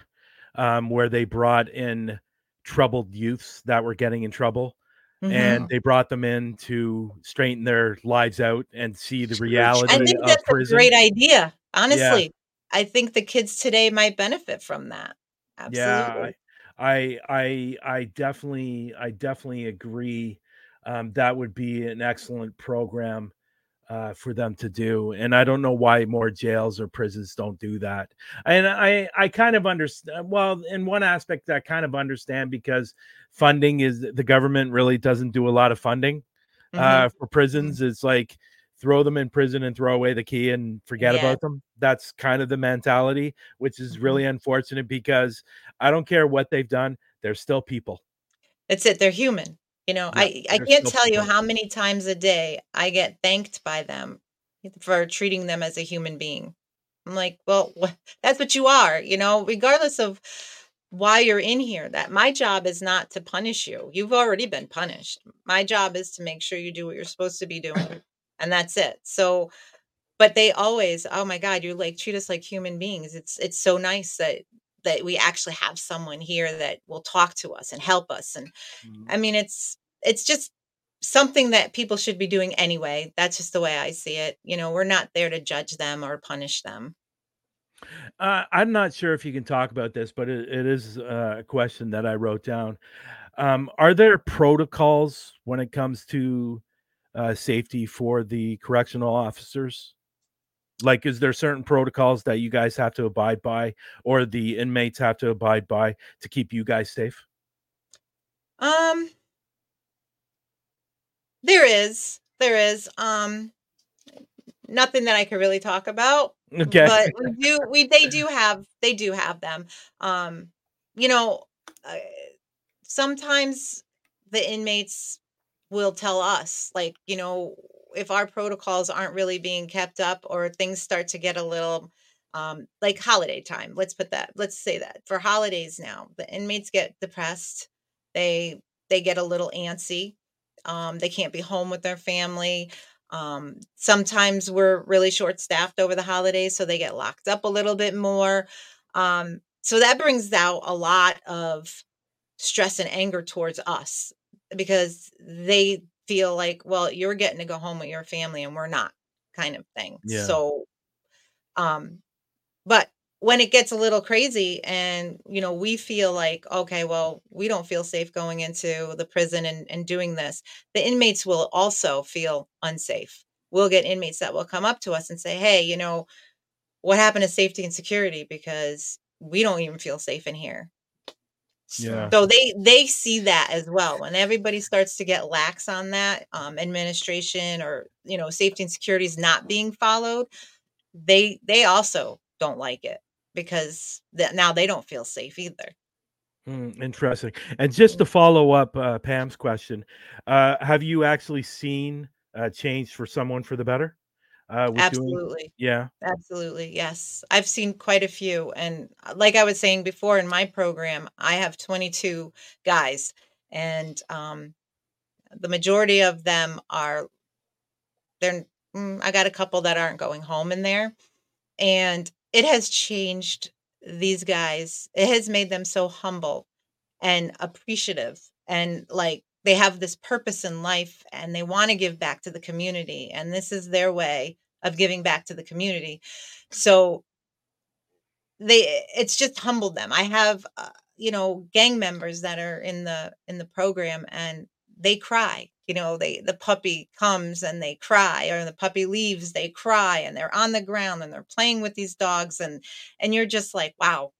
um, where they brought in troubled youths that were getting in trouble, Mhm. and they brought them in to straighten their lives out and see the reality i think of that's a great idea honestly. I think the kids today might benefit from that. Yeah, absolutely. I, I, I, I definitely, I definitely agree. Um, that would be an excellent program uh, for them to do, and I don't know why more jails or prisons don't do that. And I, I kind of understand. Well, in one aspect, I kind of understand because funding is the government really doesn't do a lot of funding Mhm. uh, for prisons. It's like throw them in prison and throw away the key and forget Yeah. about them. That's kind of the mentality, which is Mhm. really unfortunate because I don't care what they've done, they're still people. That's it. They're human. You know, Yeah, I I can't tell you how many times a day I get thanked by them for treating them as a human being. I'm like, well, that's what you are, you know, regardless of why you're in here. That my job is not to punish you. You've already been punished. My job is to make sure you do what you're supposed to be doing. And that's it. So, but they always, oh my God, you like treat us like human beings. It's it's so nice that that we actually have someone here that will talk to us and help us and I mean, it's it's just something that people should be doing anyway. That's just the way I see it. You know, we're not there to judge them or punish them. Uh, I'm not sure if you can talk about this, but it, it is uh, a question that I wrote down. Um, are there protocols when it comes to uh, safety for the correctional officers? Like, is there certain protocols that you guys have to abide by, or the inmates have to abide by to keep you guys safe? Um there is there is um nothing that I could really talk about, Okay. but we do we they do have they do have them. Um you know, uh, sometimes the inmates will tell us like, you know, if our protocols aren't really being kept up or things start to get a little um, like holiday time. Let's put that. Let's say that for holidays now, the inmates get depressed. They they get a little antsy. Um, they can't be home with their family. Um, sometimes we're really short staffed over the holidays, so they get locked up a little bit more. Um, so that brings out a lot of stress and anger towards us because they feel like, well, you're getting to go home with your family and we're not, kind of thing. Yeah. So, um, but when it gets a little crazy and you know we feel like okay well we don't feel safe going into the prison and, and doing this the inmates will also feel unsafe we'll get inmates that will come up to us and say hey you know what happened to safety and security because we don't even feel safe in here yeah. So they they see that as well. When everybody starts to get lax on that, um, administration or you know safety and security is not being followed, they they also don't like it because that now they don't feel safe either. Mm, interesting. And just to follow up uh, Pam's question, uh, have you actually seen a change for someone for the better? Uh, absolutely. Doing... yeah. Absolutely. Yes. I've seen quite a few. And uh, like I was saying before in my program, I have 22 guys, and um, the majority of them are, they're, mm, I got a couple that aren't going home in there. And it has changed these guys. It has made them so humble and appreciative and like they have this purpose in life and they want to give back to the community and this is their way of giving back to the community. So they it's just humbled them. I have uh, you know gang members that are in the in the program and they cry you know they the puppy comes and they cry or the puppy leaves they cry and they're on the ground and they're playing with these dogs and and you're just like wow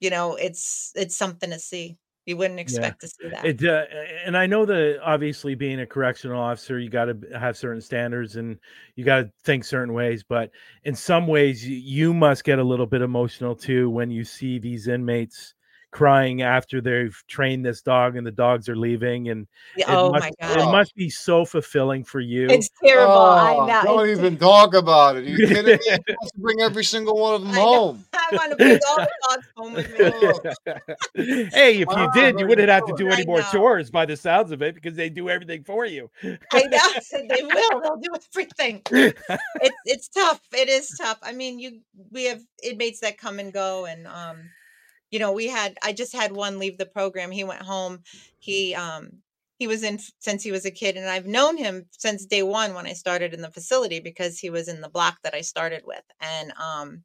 you know it's it's something to see you wouldn't expect yeah. to see that it, uh, and i know that obviously being a correctional officer you got to have certain standards and you got to think certain ways but in some ways you must get a little bit emotional too when you see these inmates crying after they've trained this dog and the dogs are leaving and oh must, my god. it must be so fulfilling for you. It's terrible oh, i know don't it's even talk about it Are you kidding me? You to bring every single one of them I home. I want to bring all the dogs home with me. Hey if you did you wouldn't have to do any more chores by the sounds of it because they do everything for you. I know they will they'll do everything. It's it's tough it is tough. I mean you we have inmates that come and go and um you know, we had I just had one leave the program. He went home. He um he was in since he was a kid and I've known him since day 1 when I started in the facility because he was in the block that I started with. And um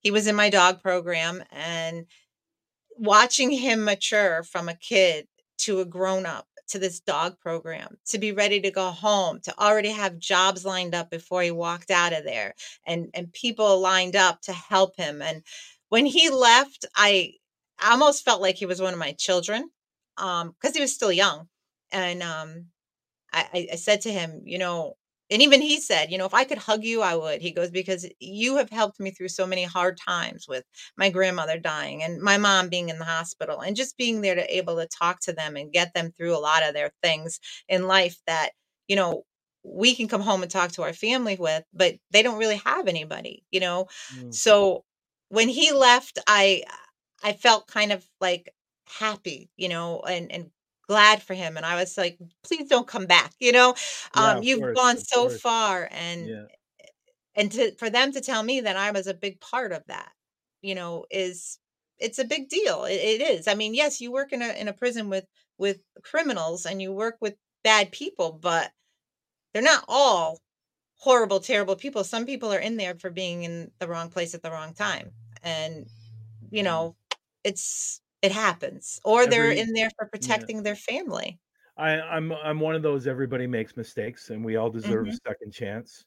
he was in my dog program and watching him mature from a kid to a grown up to this dog program to be ready to go home to already have jobs lined up before he walked out of there and and people lined up to help him and when he left, I almost felt like he was one of my children um because he was still young and um I, I said to him you know and even he said you know if i could hug you i would he goes because you have helped me through so many hard times with my grandmother dying and my mom being in the hospital and just being there to able to talk to them and get them through a lot of their things in life that you know we can come home and talk to our family with but they don't really have anybody you know mm. so when he left, I I felt kind of like happy, you know, and and glad for him. And I was like, please don't come back, you know. Yeah, um, you've course, gone so course. far, and yeah. and to for them to tell me that I was a big part of that, you know, is it's a big deal. It, it is. I mean, yes, you work in a in a prison with with criminals and you work with bad people, but they're not all horrible, terrible people. Some people are in there for being in the wrong place at the wrong time. And, you know, it's it happens. Or Every, they're in there for protecting yeah. their family. I, I'm I'm one of those everybody makes mistakes and we all deserve mm-hmm. a second chance.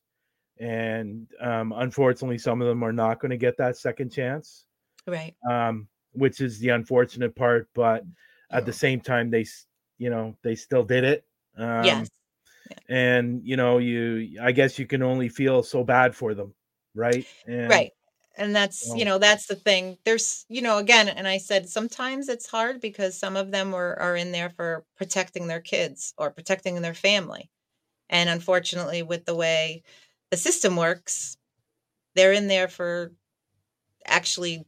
And um, unfortunately some of them are not going to get that second chance. Right. Um, which is the unfortunate part, but at the same time they you know, they still did it. Um, yes and you know you i guess you can only feel so bad for them right and, right and that's you know, you know that's the thing there's you know again and i said sometimes it's hard because some of them were are in there for protecting their kids or protecting their family and unfortunately with the way the system works they're in there for actually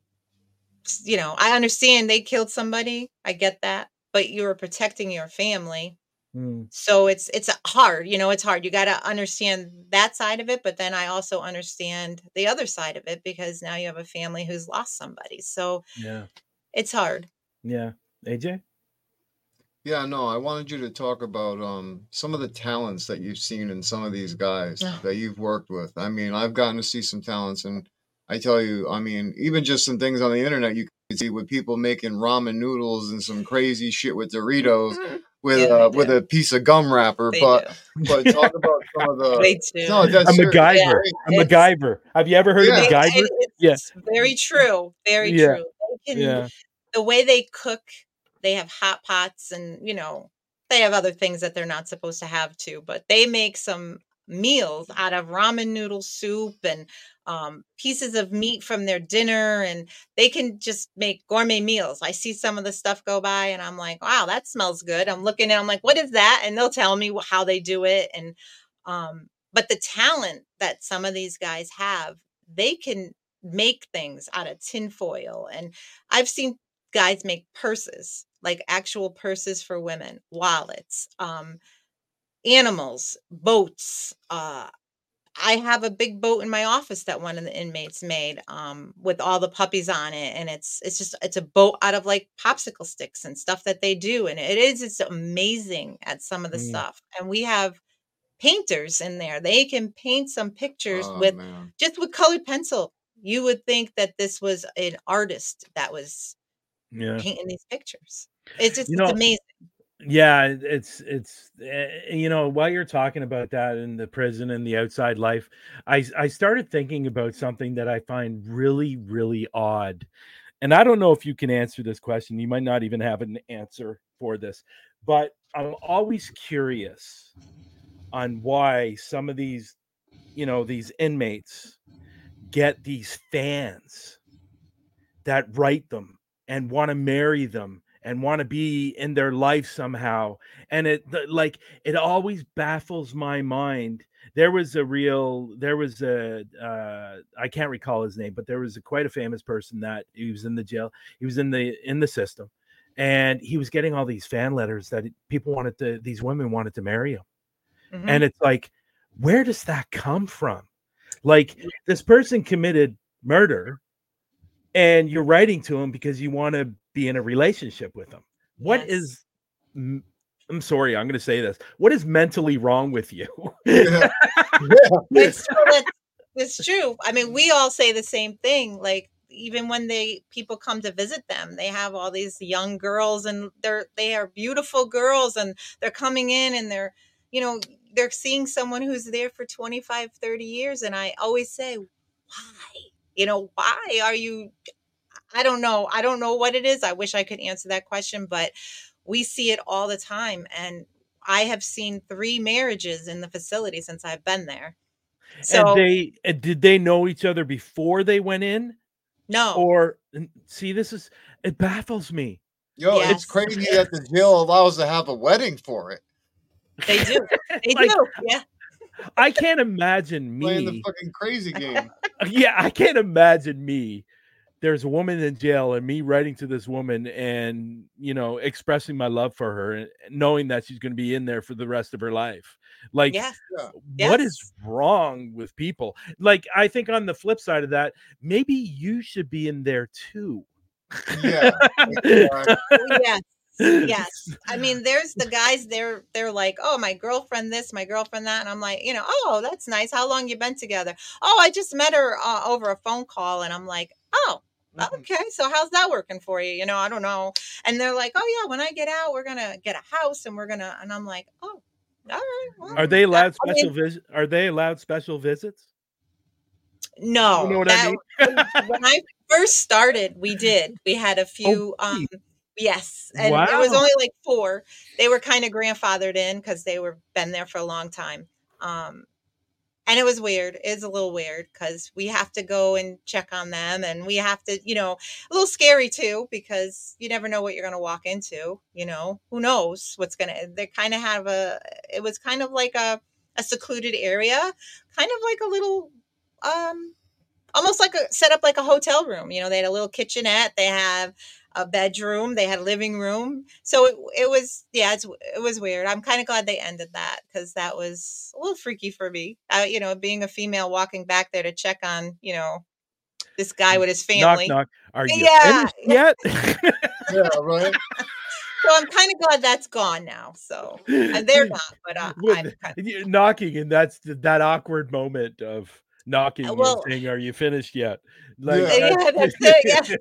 you know, I understand they killed somebody. I get that, but you were protecting your family. Mm. So it's it's hard, you know, it's hard. You got to understand that side of it, but then I also understand the other side of it because now you have a family who's lost somebody. So Yeah. It's hard. Yeah. AJ? Yeah, no, I wanted you to talk about um some of the talents that you've seen in some of these guys oh. that you've worked with. I mean, I've gotten to see some talents and I tell you, I mean, even just some things on the internet you can see with people making ramen noodles and some crazy shit with Doritos with yeah, uh, with a piece of gum wrapper. They but do. but talk about some of the. They do. No, that's a MacGyver. Yeah, a MacGyver. Have you ever heard yeah. of MacGyver? Yes. Yeah. Very true. Very yeah. true. Can, yeah. The way they cook, they have hot pots, and you know they have other things that they're not supposed to have too. But they make some meals out of ramen noodle soup and um, pieces of meat from their dinner and they can just make gourmet meals. I see some of the stuff go by and I'm like, wow, that smells good. I'm looking at I'm like, what is that? And they'll tell me how they do it. And um, but the talent that some of these guys have, they can make things out of tinfoil. And I've seen guys make purses, like actual purses for women, wallets, um, animals, boats, uh, I have a big boat in my office that one of the inmates made um, with all the puppies on it, and it's it's just it's a boat out of like popsicle sticks and stuff that they do, and it is it's amazing at some of the mm. stuff. And we have painters in there; they can paint some pictures oh, with man. just with colored pencil. You would think that this was an artist that was yeah. painting these pictures. It's just you know, it's amazing yeah it's it's uh, you know while you're talking about that in the prison and the outside life i i started thinking about something that i find really really odd and i don't know if you can answer this question you might not even have an answer for this but i'm always curious on why some of these you know these inmates get these fans that write them and want to marry them and want to be in their life somehow and it like it always baffles my mind. There was a real there was a uh i can't recall his name but there was a quite a famous person that he was in the jail he was in the in the system and he was getting all these fan letters that people wanted to these women wanted to marry him mm-hmm. and it's like where does that come from? Like this person committed murder and you're writing to him because you want to be in a relationship with them. What yes. is? I'm sorry, I'm going to say this. What is mentally wrong with you? yeah. it's, true. it's true. I mean, we all say the same thing. Like even when they people come to visit them, they have all these young girls, and they're they are beautiful girls, and they're coming in, and they're you know they're seeing someone who's there for 25 30 years and i always say why you know why are you i don't know i don't know what it is i wish i could answer that question but we see it all the time and i have seen three marriages in the facility since i've been there so and they uh, did they know each other before they went in no or see this is it baffles me yo yes. it's crazy that the jail allows to have a wedding for it they do they like, do yeah I can't imagine me playing the fucking crazy game. yeah, I can't imagine me. There's a woman in jail, and me writing to this woman and you know expressing my love for her, and knowing that she's going to be in there for the rest of her life. Like, yes. what yes. is wrong with people? Like, I think on the flip side of that, maybe you should be in there too. Yeah. yes yes i mean there's the guys they're they're like oh my girlfriend this my girlfriend that and i'm like you know oh that's nice how long you been together oh i just met her uh, over a phone call and i'm like oh mm-hmm. okay so how's that working for you you know i don't know and they're like oh yeah when i get out we're gonna get a house and we're gonna and i'm like oh all right well, are they allowed special visit are they allowed special visits no you know that, I mean? when i first started we did we had a oh, few oh, um Yes, and wow. it was only like four. They were kind of grandfathered in because they were been there for a long time. Um, and it was weird. It's a little weird because we have to go and check on them, and we have to, you know, a little scary too because you never know what you're going to walk into. You know, who knows what's going to? They kind of have a. It was kind of like a a secluded area, kind of like a little um almost like a set up like a hotel room. You know, they had a little kitchenette. They have a bedroom. They had a living room. So it, it was, yeah, it's, it was weird. I'm kind of glad they ended that because that was a little freaky for me. Uh, you know, being a female walking back there to check on, you know, this guy with his family. Knock, knock. Are you yeah. yet? yeah, right. So I'm kind of glad that's gone now. So and they're not, but uh, I'm kind of... knocking, and that's that awkward moment of knocking well, and saying, "Are you finished yet?" Like, yeah, yeah that's it.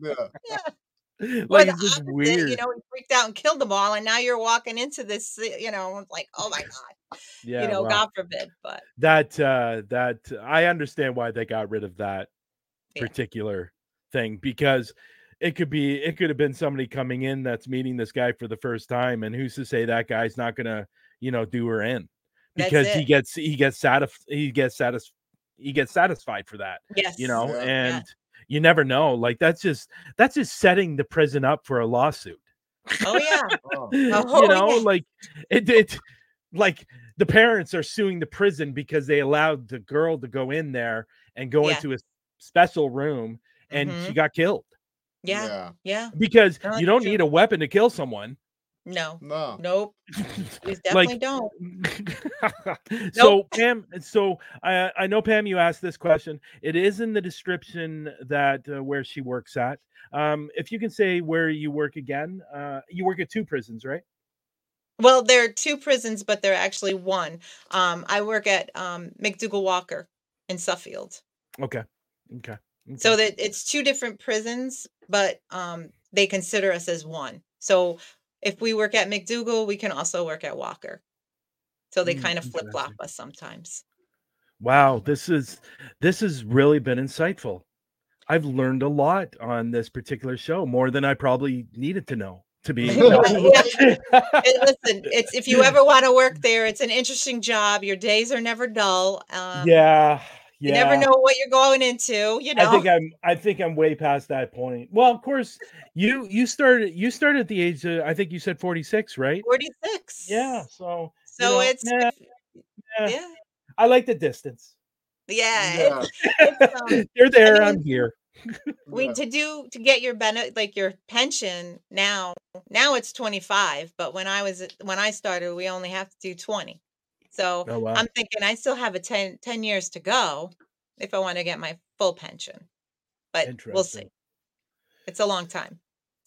Yeah. yeah. Like it's just weird. You know, he freaked out and killed them all, and now you're walking into this. You know, like, oh my god. Yeah, you know, well, God forbid. But that uh that I understand why they got rid of that particular thing because it could be it could have been somebody coming in that's meeting this guy for the first time and who's to say that guy's not gonna you know do her in because he gets he gets satisfied he gets satisfied he gets satisfied for that yes you know yeah. and yeah. you never know like that's just that's just setting the prison up for a lawsuit oh yeah oh. you oh, know yeah. like it, it like the parents are suing the prison because they allowed the girl to go in there and go into a special room and mm-hmm. she got killed yeah. Yeah. yeah. Because you don't need a weapon to kill someone. No. No. Nope. You definitely like, don't. so. Pam, so I I know Pam, you asked this question. It is in the description that uh, where she works at. Um, if you can say where you work again, uh, you work at two prisons, right? Well, there are two prisons, but they're actually one. Um, I work at um, MacDougall Walker in Suffield. Okay. Okay. Okay. So that it's two different prisons, but um, they consider us as one. So if we work at MacDougall, we can also work at Walker. So they mm, kind of flip flop us sometimes. Wow, this is this has really been insightful. I've learned a lot on this particular show, more than I probably needed to know. To be listen, it's if you ever want to work there, it's an interesting job. Your days are never dull. Um, yeah, you never know what you're going into, you know. I think I'm I think I'm way past that point. Well, of course, you you started you started at the age of I think you said 46, right? 46. Yeah, so so you know, it's yeah, yeah. yeah. I like the distance. Yeah, yeah. It's, it's, um, you're there, I am here. we to do to get your benefit like your pension now now it's 25 but when i was when i started we only have to do 20 so oh, wow. I'm thinking I still have a 10, 10 years to go if I want to get my full pension. But we'll see. It's a long time.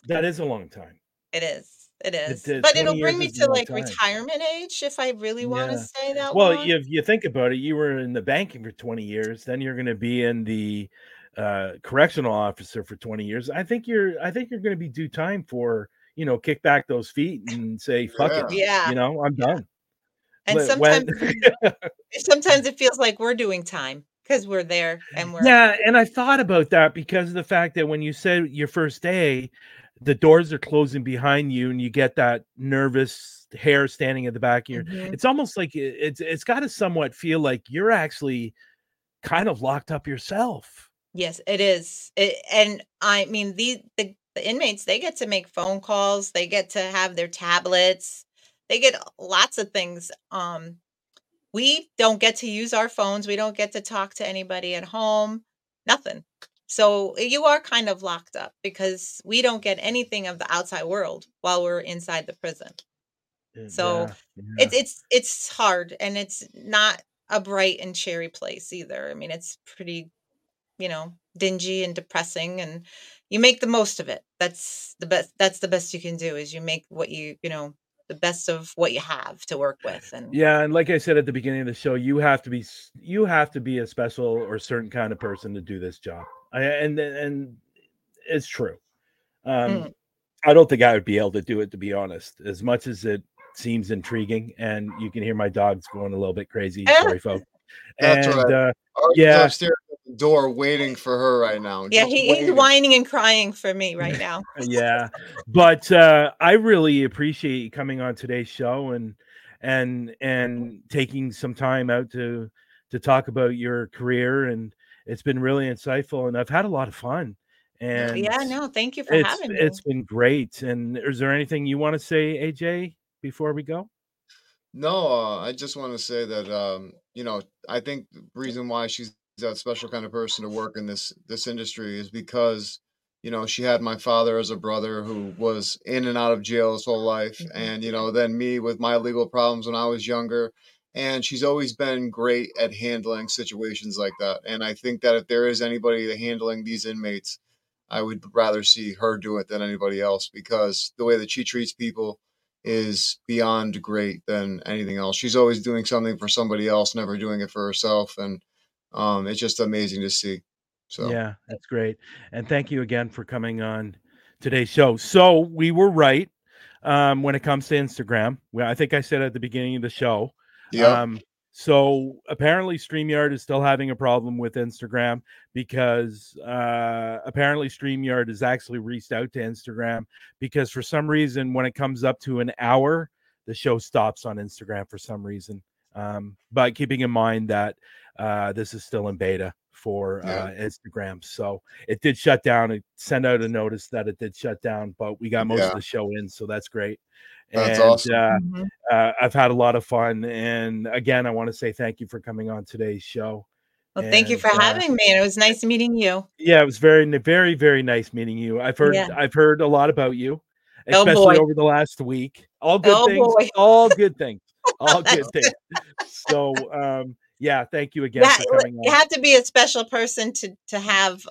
That is a long time. It is. It is. It, but it'll bring me to like time. retirement age if I really want to stay that well, long. Well, if you think about it, you were in the banking for 20 years, then you're going to be in the uh, correctional officer for 20 years. I think you're I think you're going to be due time for, you know, kick back those feet and say fuck yeah. it. Yeah. You know, I'm done. And sometimes sometimes it feels like we're doing time because we're there and we're Yeah, and I thought about that because of the fact that when you said your first day, the doors are closing behind you and you get that nervous hair standing at the back of your mm-hmm. it's almost like it's it's got to somewhat feel like you're actually kind of locked up yourself. Yes, it is. It, and I mean the, the the inmates they get to make phone calls, they get to have their tablets they get lots of things. Um, we don't get to use our phones. We don't get to talk to anybody at home. Nothing. So eh, you are kind of locked up because we don't get anything of the outside world while we're inside the prison. So yeah, yeah. it's it's it's hard and it's not a bright and cherry place either. I mean, it's pretty, you know, dingy and depressing and you make the most of it. That's the best that's the best you can do is you make what you, you know, the best of what you have to work with and yeah and like i said at the beginning of the show you have to be you have to be a special or certain kind of person to do this job. I, and and it's true. Um mm. i don't think i would be able to do it to be honest. As much as it seems intriguing and you can hear my dogs going a little bit crazy sorry folks. That's and, right. Uh, yeah upstairs door waiting for her right now. Yeah, he, he's whining and crying for me right now. yeah, but uh, I really appreciate you coming on today's show and and and taking some time out to to talk about your career and it's been really insightful and I've had a lot of fun. And yeah, no, thank you for having me. It's been great. And is there anything you want to say, AJ, before we go? No, uh, I just want to say that um, you know, I think the reason why she's that special kind of person to work in this this industry is because you know she had my father as a brother who was in and out of jail his whole life mm-hmm. and you know then me with my legal problems when i was younger and she's always been great at handling situations like that and i think that if there is anybody handling these inmates i would rather see her do it than anybody else because the way that she treats people is beyond great than anything else she's always doing something for somebody else never doing it for herself and um, it's just amazing to see so yeah that's great and thank you again for coming on today's show so we were right um, when it comes to instagram well, i think i said at the beginning of the show yeah. Um, so apparently StreamYard is still having a problem with Instagram because uh, apparently StreamYard has actually reached out to Instagram because for some reason when it comes up to an hour, the show stops on Instagram for some reason. Um, but keeping in mind that uh, this is still in beta for yeah. uh, Instagram, so it did shut down. It sent out a notice that it did shut down, but we got most yeah. of the show in, so that's great. That's and, awesome. Uh, mm-hmm. uh, I've had a lot of fun, and again, I want to say thank you for coming on today's show. Well, and, thank you for uh, having me. And It was nice meeting you. Yeah, it was very, very, very nice meeting you. I've heard, yeah. I've heard a lot about you, oh, especially oh over the last week. All good oh things. Boy. All good things. All good things. So, um, yeah, thank you again yeah, for coming. You on. have to be a special person to to have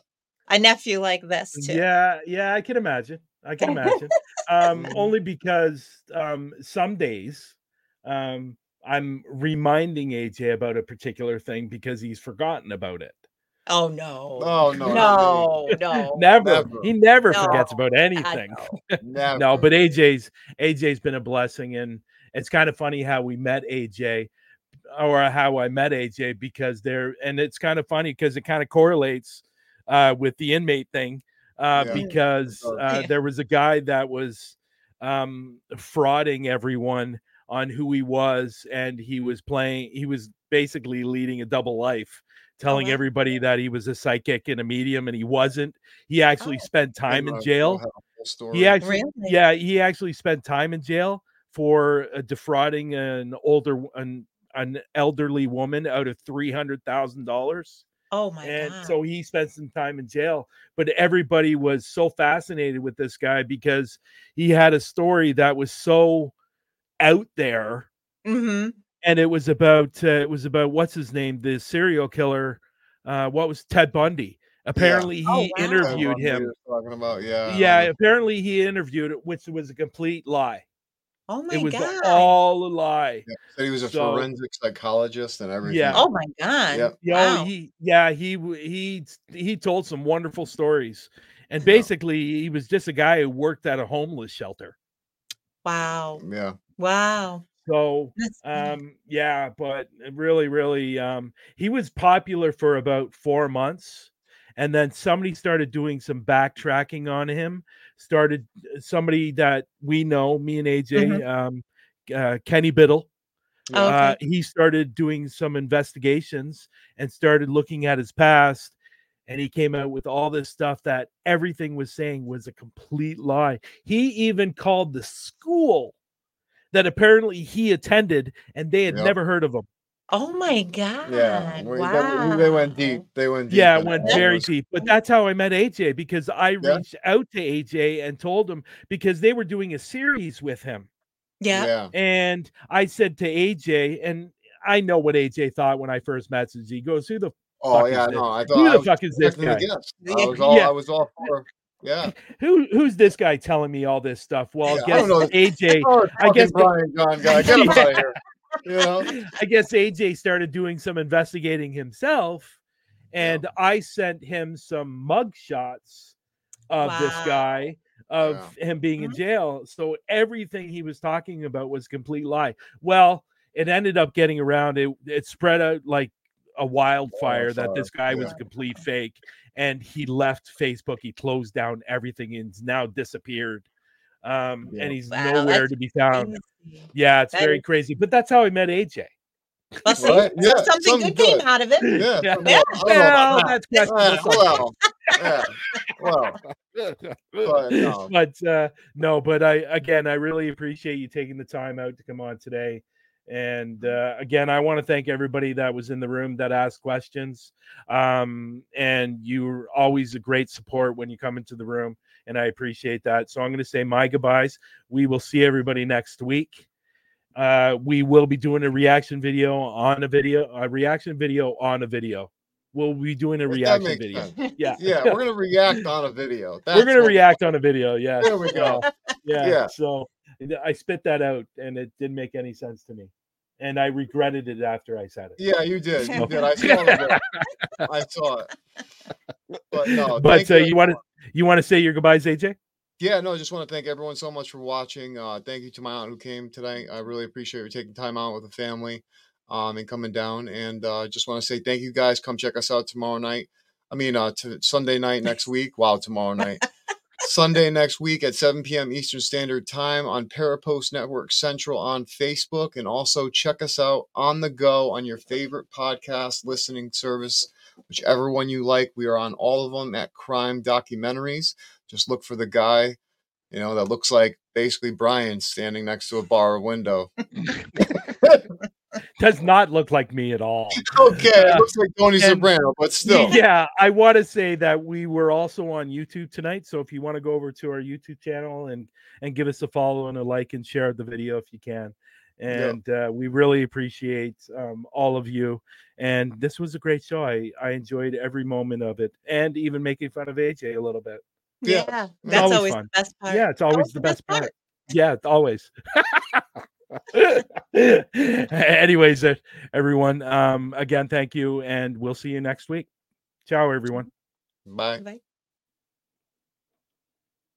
a nephew like this too. Yeah, yeah, I can imagine. I can imagine. um, only because um, some days um, I'm reminding AJ about a particular thing because he's forgotten about it. Oh no! Oh no! No! No! never. never. He never no. forgets about anything. no, but AJ's AJ's been a blessing, and it's kind of funny how we met AJ, or how I met AJ because they're, and it's kind of funny because it kind of correlates uh, with the inmate thing uh, yeah. because uh, there was a guy that was um, frauding everyone on who he was, and he was playing. He was basically leading a double life, telling oh, everybody that he was a psychic and a medium, and he wasn't. He actually oh. spent time in jail. He actually, really? yeah, he actually spent time in jail for uh, defrauding an older an an elderly woman out of three hundred thousand dollars. Oh my and God. so he spent some time in jail. But everybody was so fascinated with this guy because he had a story that was so out there. Mm-hmm. And it was about uh, it was about what's his name, the serial killer. Uh, what was Ted Bundy? Apparently, yeah. he oh, wow. interviewed him. Talking about yeah, yeah. Apparently, he interviewed it, which was a complete lie. Oh my it was god! all a lie. Yeah, said he was a so, forensic psychologist and everything. Yeah. Oh my god. Yep. Yeah. Wow. He yeah he he he told some wonderful stories, and basically yeah. he was just a guy who worked at a homeless shelter. Wow. Yeah. Wow. So um yeah, but really really um he was popular for about 4 months and then somebody started doing some backtracking on him started uh, somebody that we know me and aj mm-hmm. um, uh, kenny biddle oh, okay. uh, he started doing some investigations and started looking at his past and he came out with all this stuff that everything was saying was a complete lie he even called the school that apparently he attended and they had yep. never heard of him Oh my god! Yeah, wow. they went deep. They went deep. Yeah, went very deep. But that's how I met AJ because I yeah. reached out to AJ and told him because they were doing a series with him. Yeah. yeah. And I said to AJ, and I know what AJ thought when I first met him. He goes, "Who the oh yeah, no, I thought who the fuck is this guy?" I was all, yeah. I was all for. Yeah. Who who's this guy telling me all this stuff? Well, yeah, guess AJ. I guess Brian John guy. Get him out of here you know? I guess AJ started doing some investigating himself, and yeah. I sent him some mug shots of wow. this guy of yeah. him being in mm-hmm. jail. So everything he was talking about was complete lie. Well, it ended up getting around. It it spread out like a wildfire that this guy yeah. was a complete fake, and he left Facebook. He closed down everything and now disappeared. Um, yeah. and he's wow, nowhere to be found. Crazy. Yeah, it's that very is... crazy. But that's how I met AJ. Well, see, yeah, something, something good, good, came out of it. Yeah, yeah. yeah. Well, that's uh, well, yeah, well, but, no. but uh, no, but I again, I really appreciate you taking the time out to come on today And uh, again, I want to thank everybody that was in the room that asked questions. Um, and you're always a great support when you come into the room, and I appreciate that. So I'm going to say my goodbyes. We will see everybody next week. Uh, we will be doing a reaction video on a video, a reaction video on a video. We'll be doing a reaction video. Sense. Yeah, yeah, we're gonna react on a video. That's we're gonna react on a video. Yeah, there we go. yeah, yeah. So I spit that out, and it didn't make any sense to me and I regretted it after I said it. Yeah, you did. You did. I saw it. I saw it. But no. But uh, you want to you want to say your goodbyes, AJ? Yeah, no, I just want to thank everyone so much for watching. Uh, thank you to my aunt who came today. I really appreciate you taking time out with the family um, and coming down. And uh, just want to say thank you guys. Come check us out tomorrow night. I mean, uh, to Sunday night next week. Wow, tomorrow night. Sunday next week at 7 p.m. Eastern Standard Time on Parapost Network Central on Facebook. And also check us out on the go on your favorite podcast listening service, whichever one you like. We are on all of them at Crime Documentaries. Just look for the guy, you know, that looks like basically Brian standing next to a bar window. does not look like me at all. Okay, uh, it looks like Tony and, Soprano, but still. Yeah, I want to say that we were also on YouTube tonight. So if you want to go over to our YouTube channel and and give us a follow and a like and share the video if you can. And yep. uh, we really appreciate um, all of you. And this was a great show. I, I enjoyed every moment of it and even making fun of AJ a little bit. Yeah, yeah that's always, always the best part. Yeah, it's always, always the, best, best part. part. Yeah, always. Anyways, uh, everyone, um, again, thank you, and we'll see you next week. Ciao, everyone. Bye. Bye.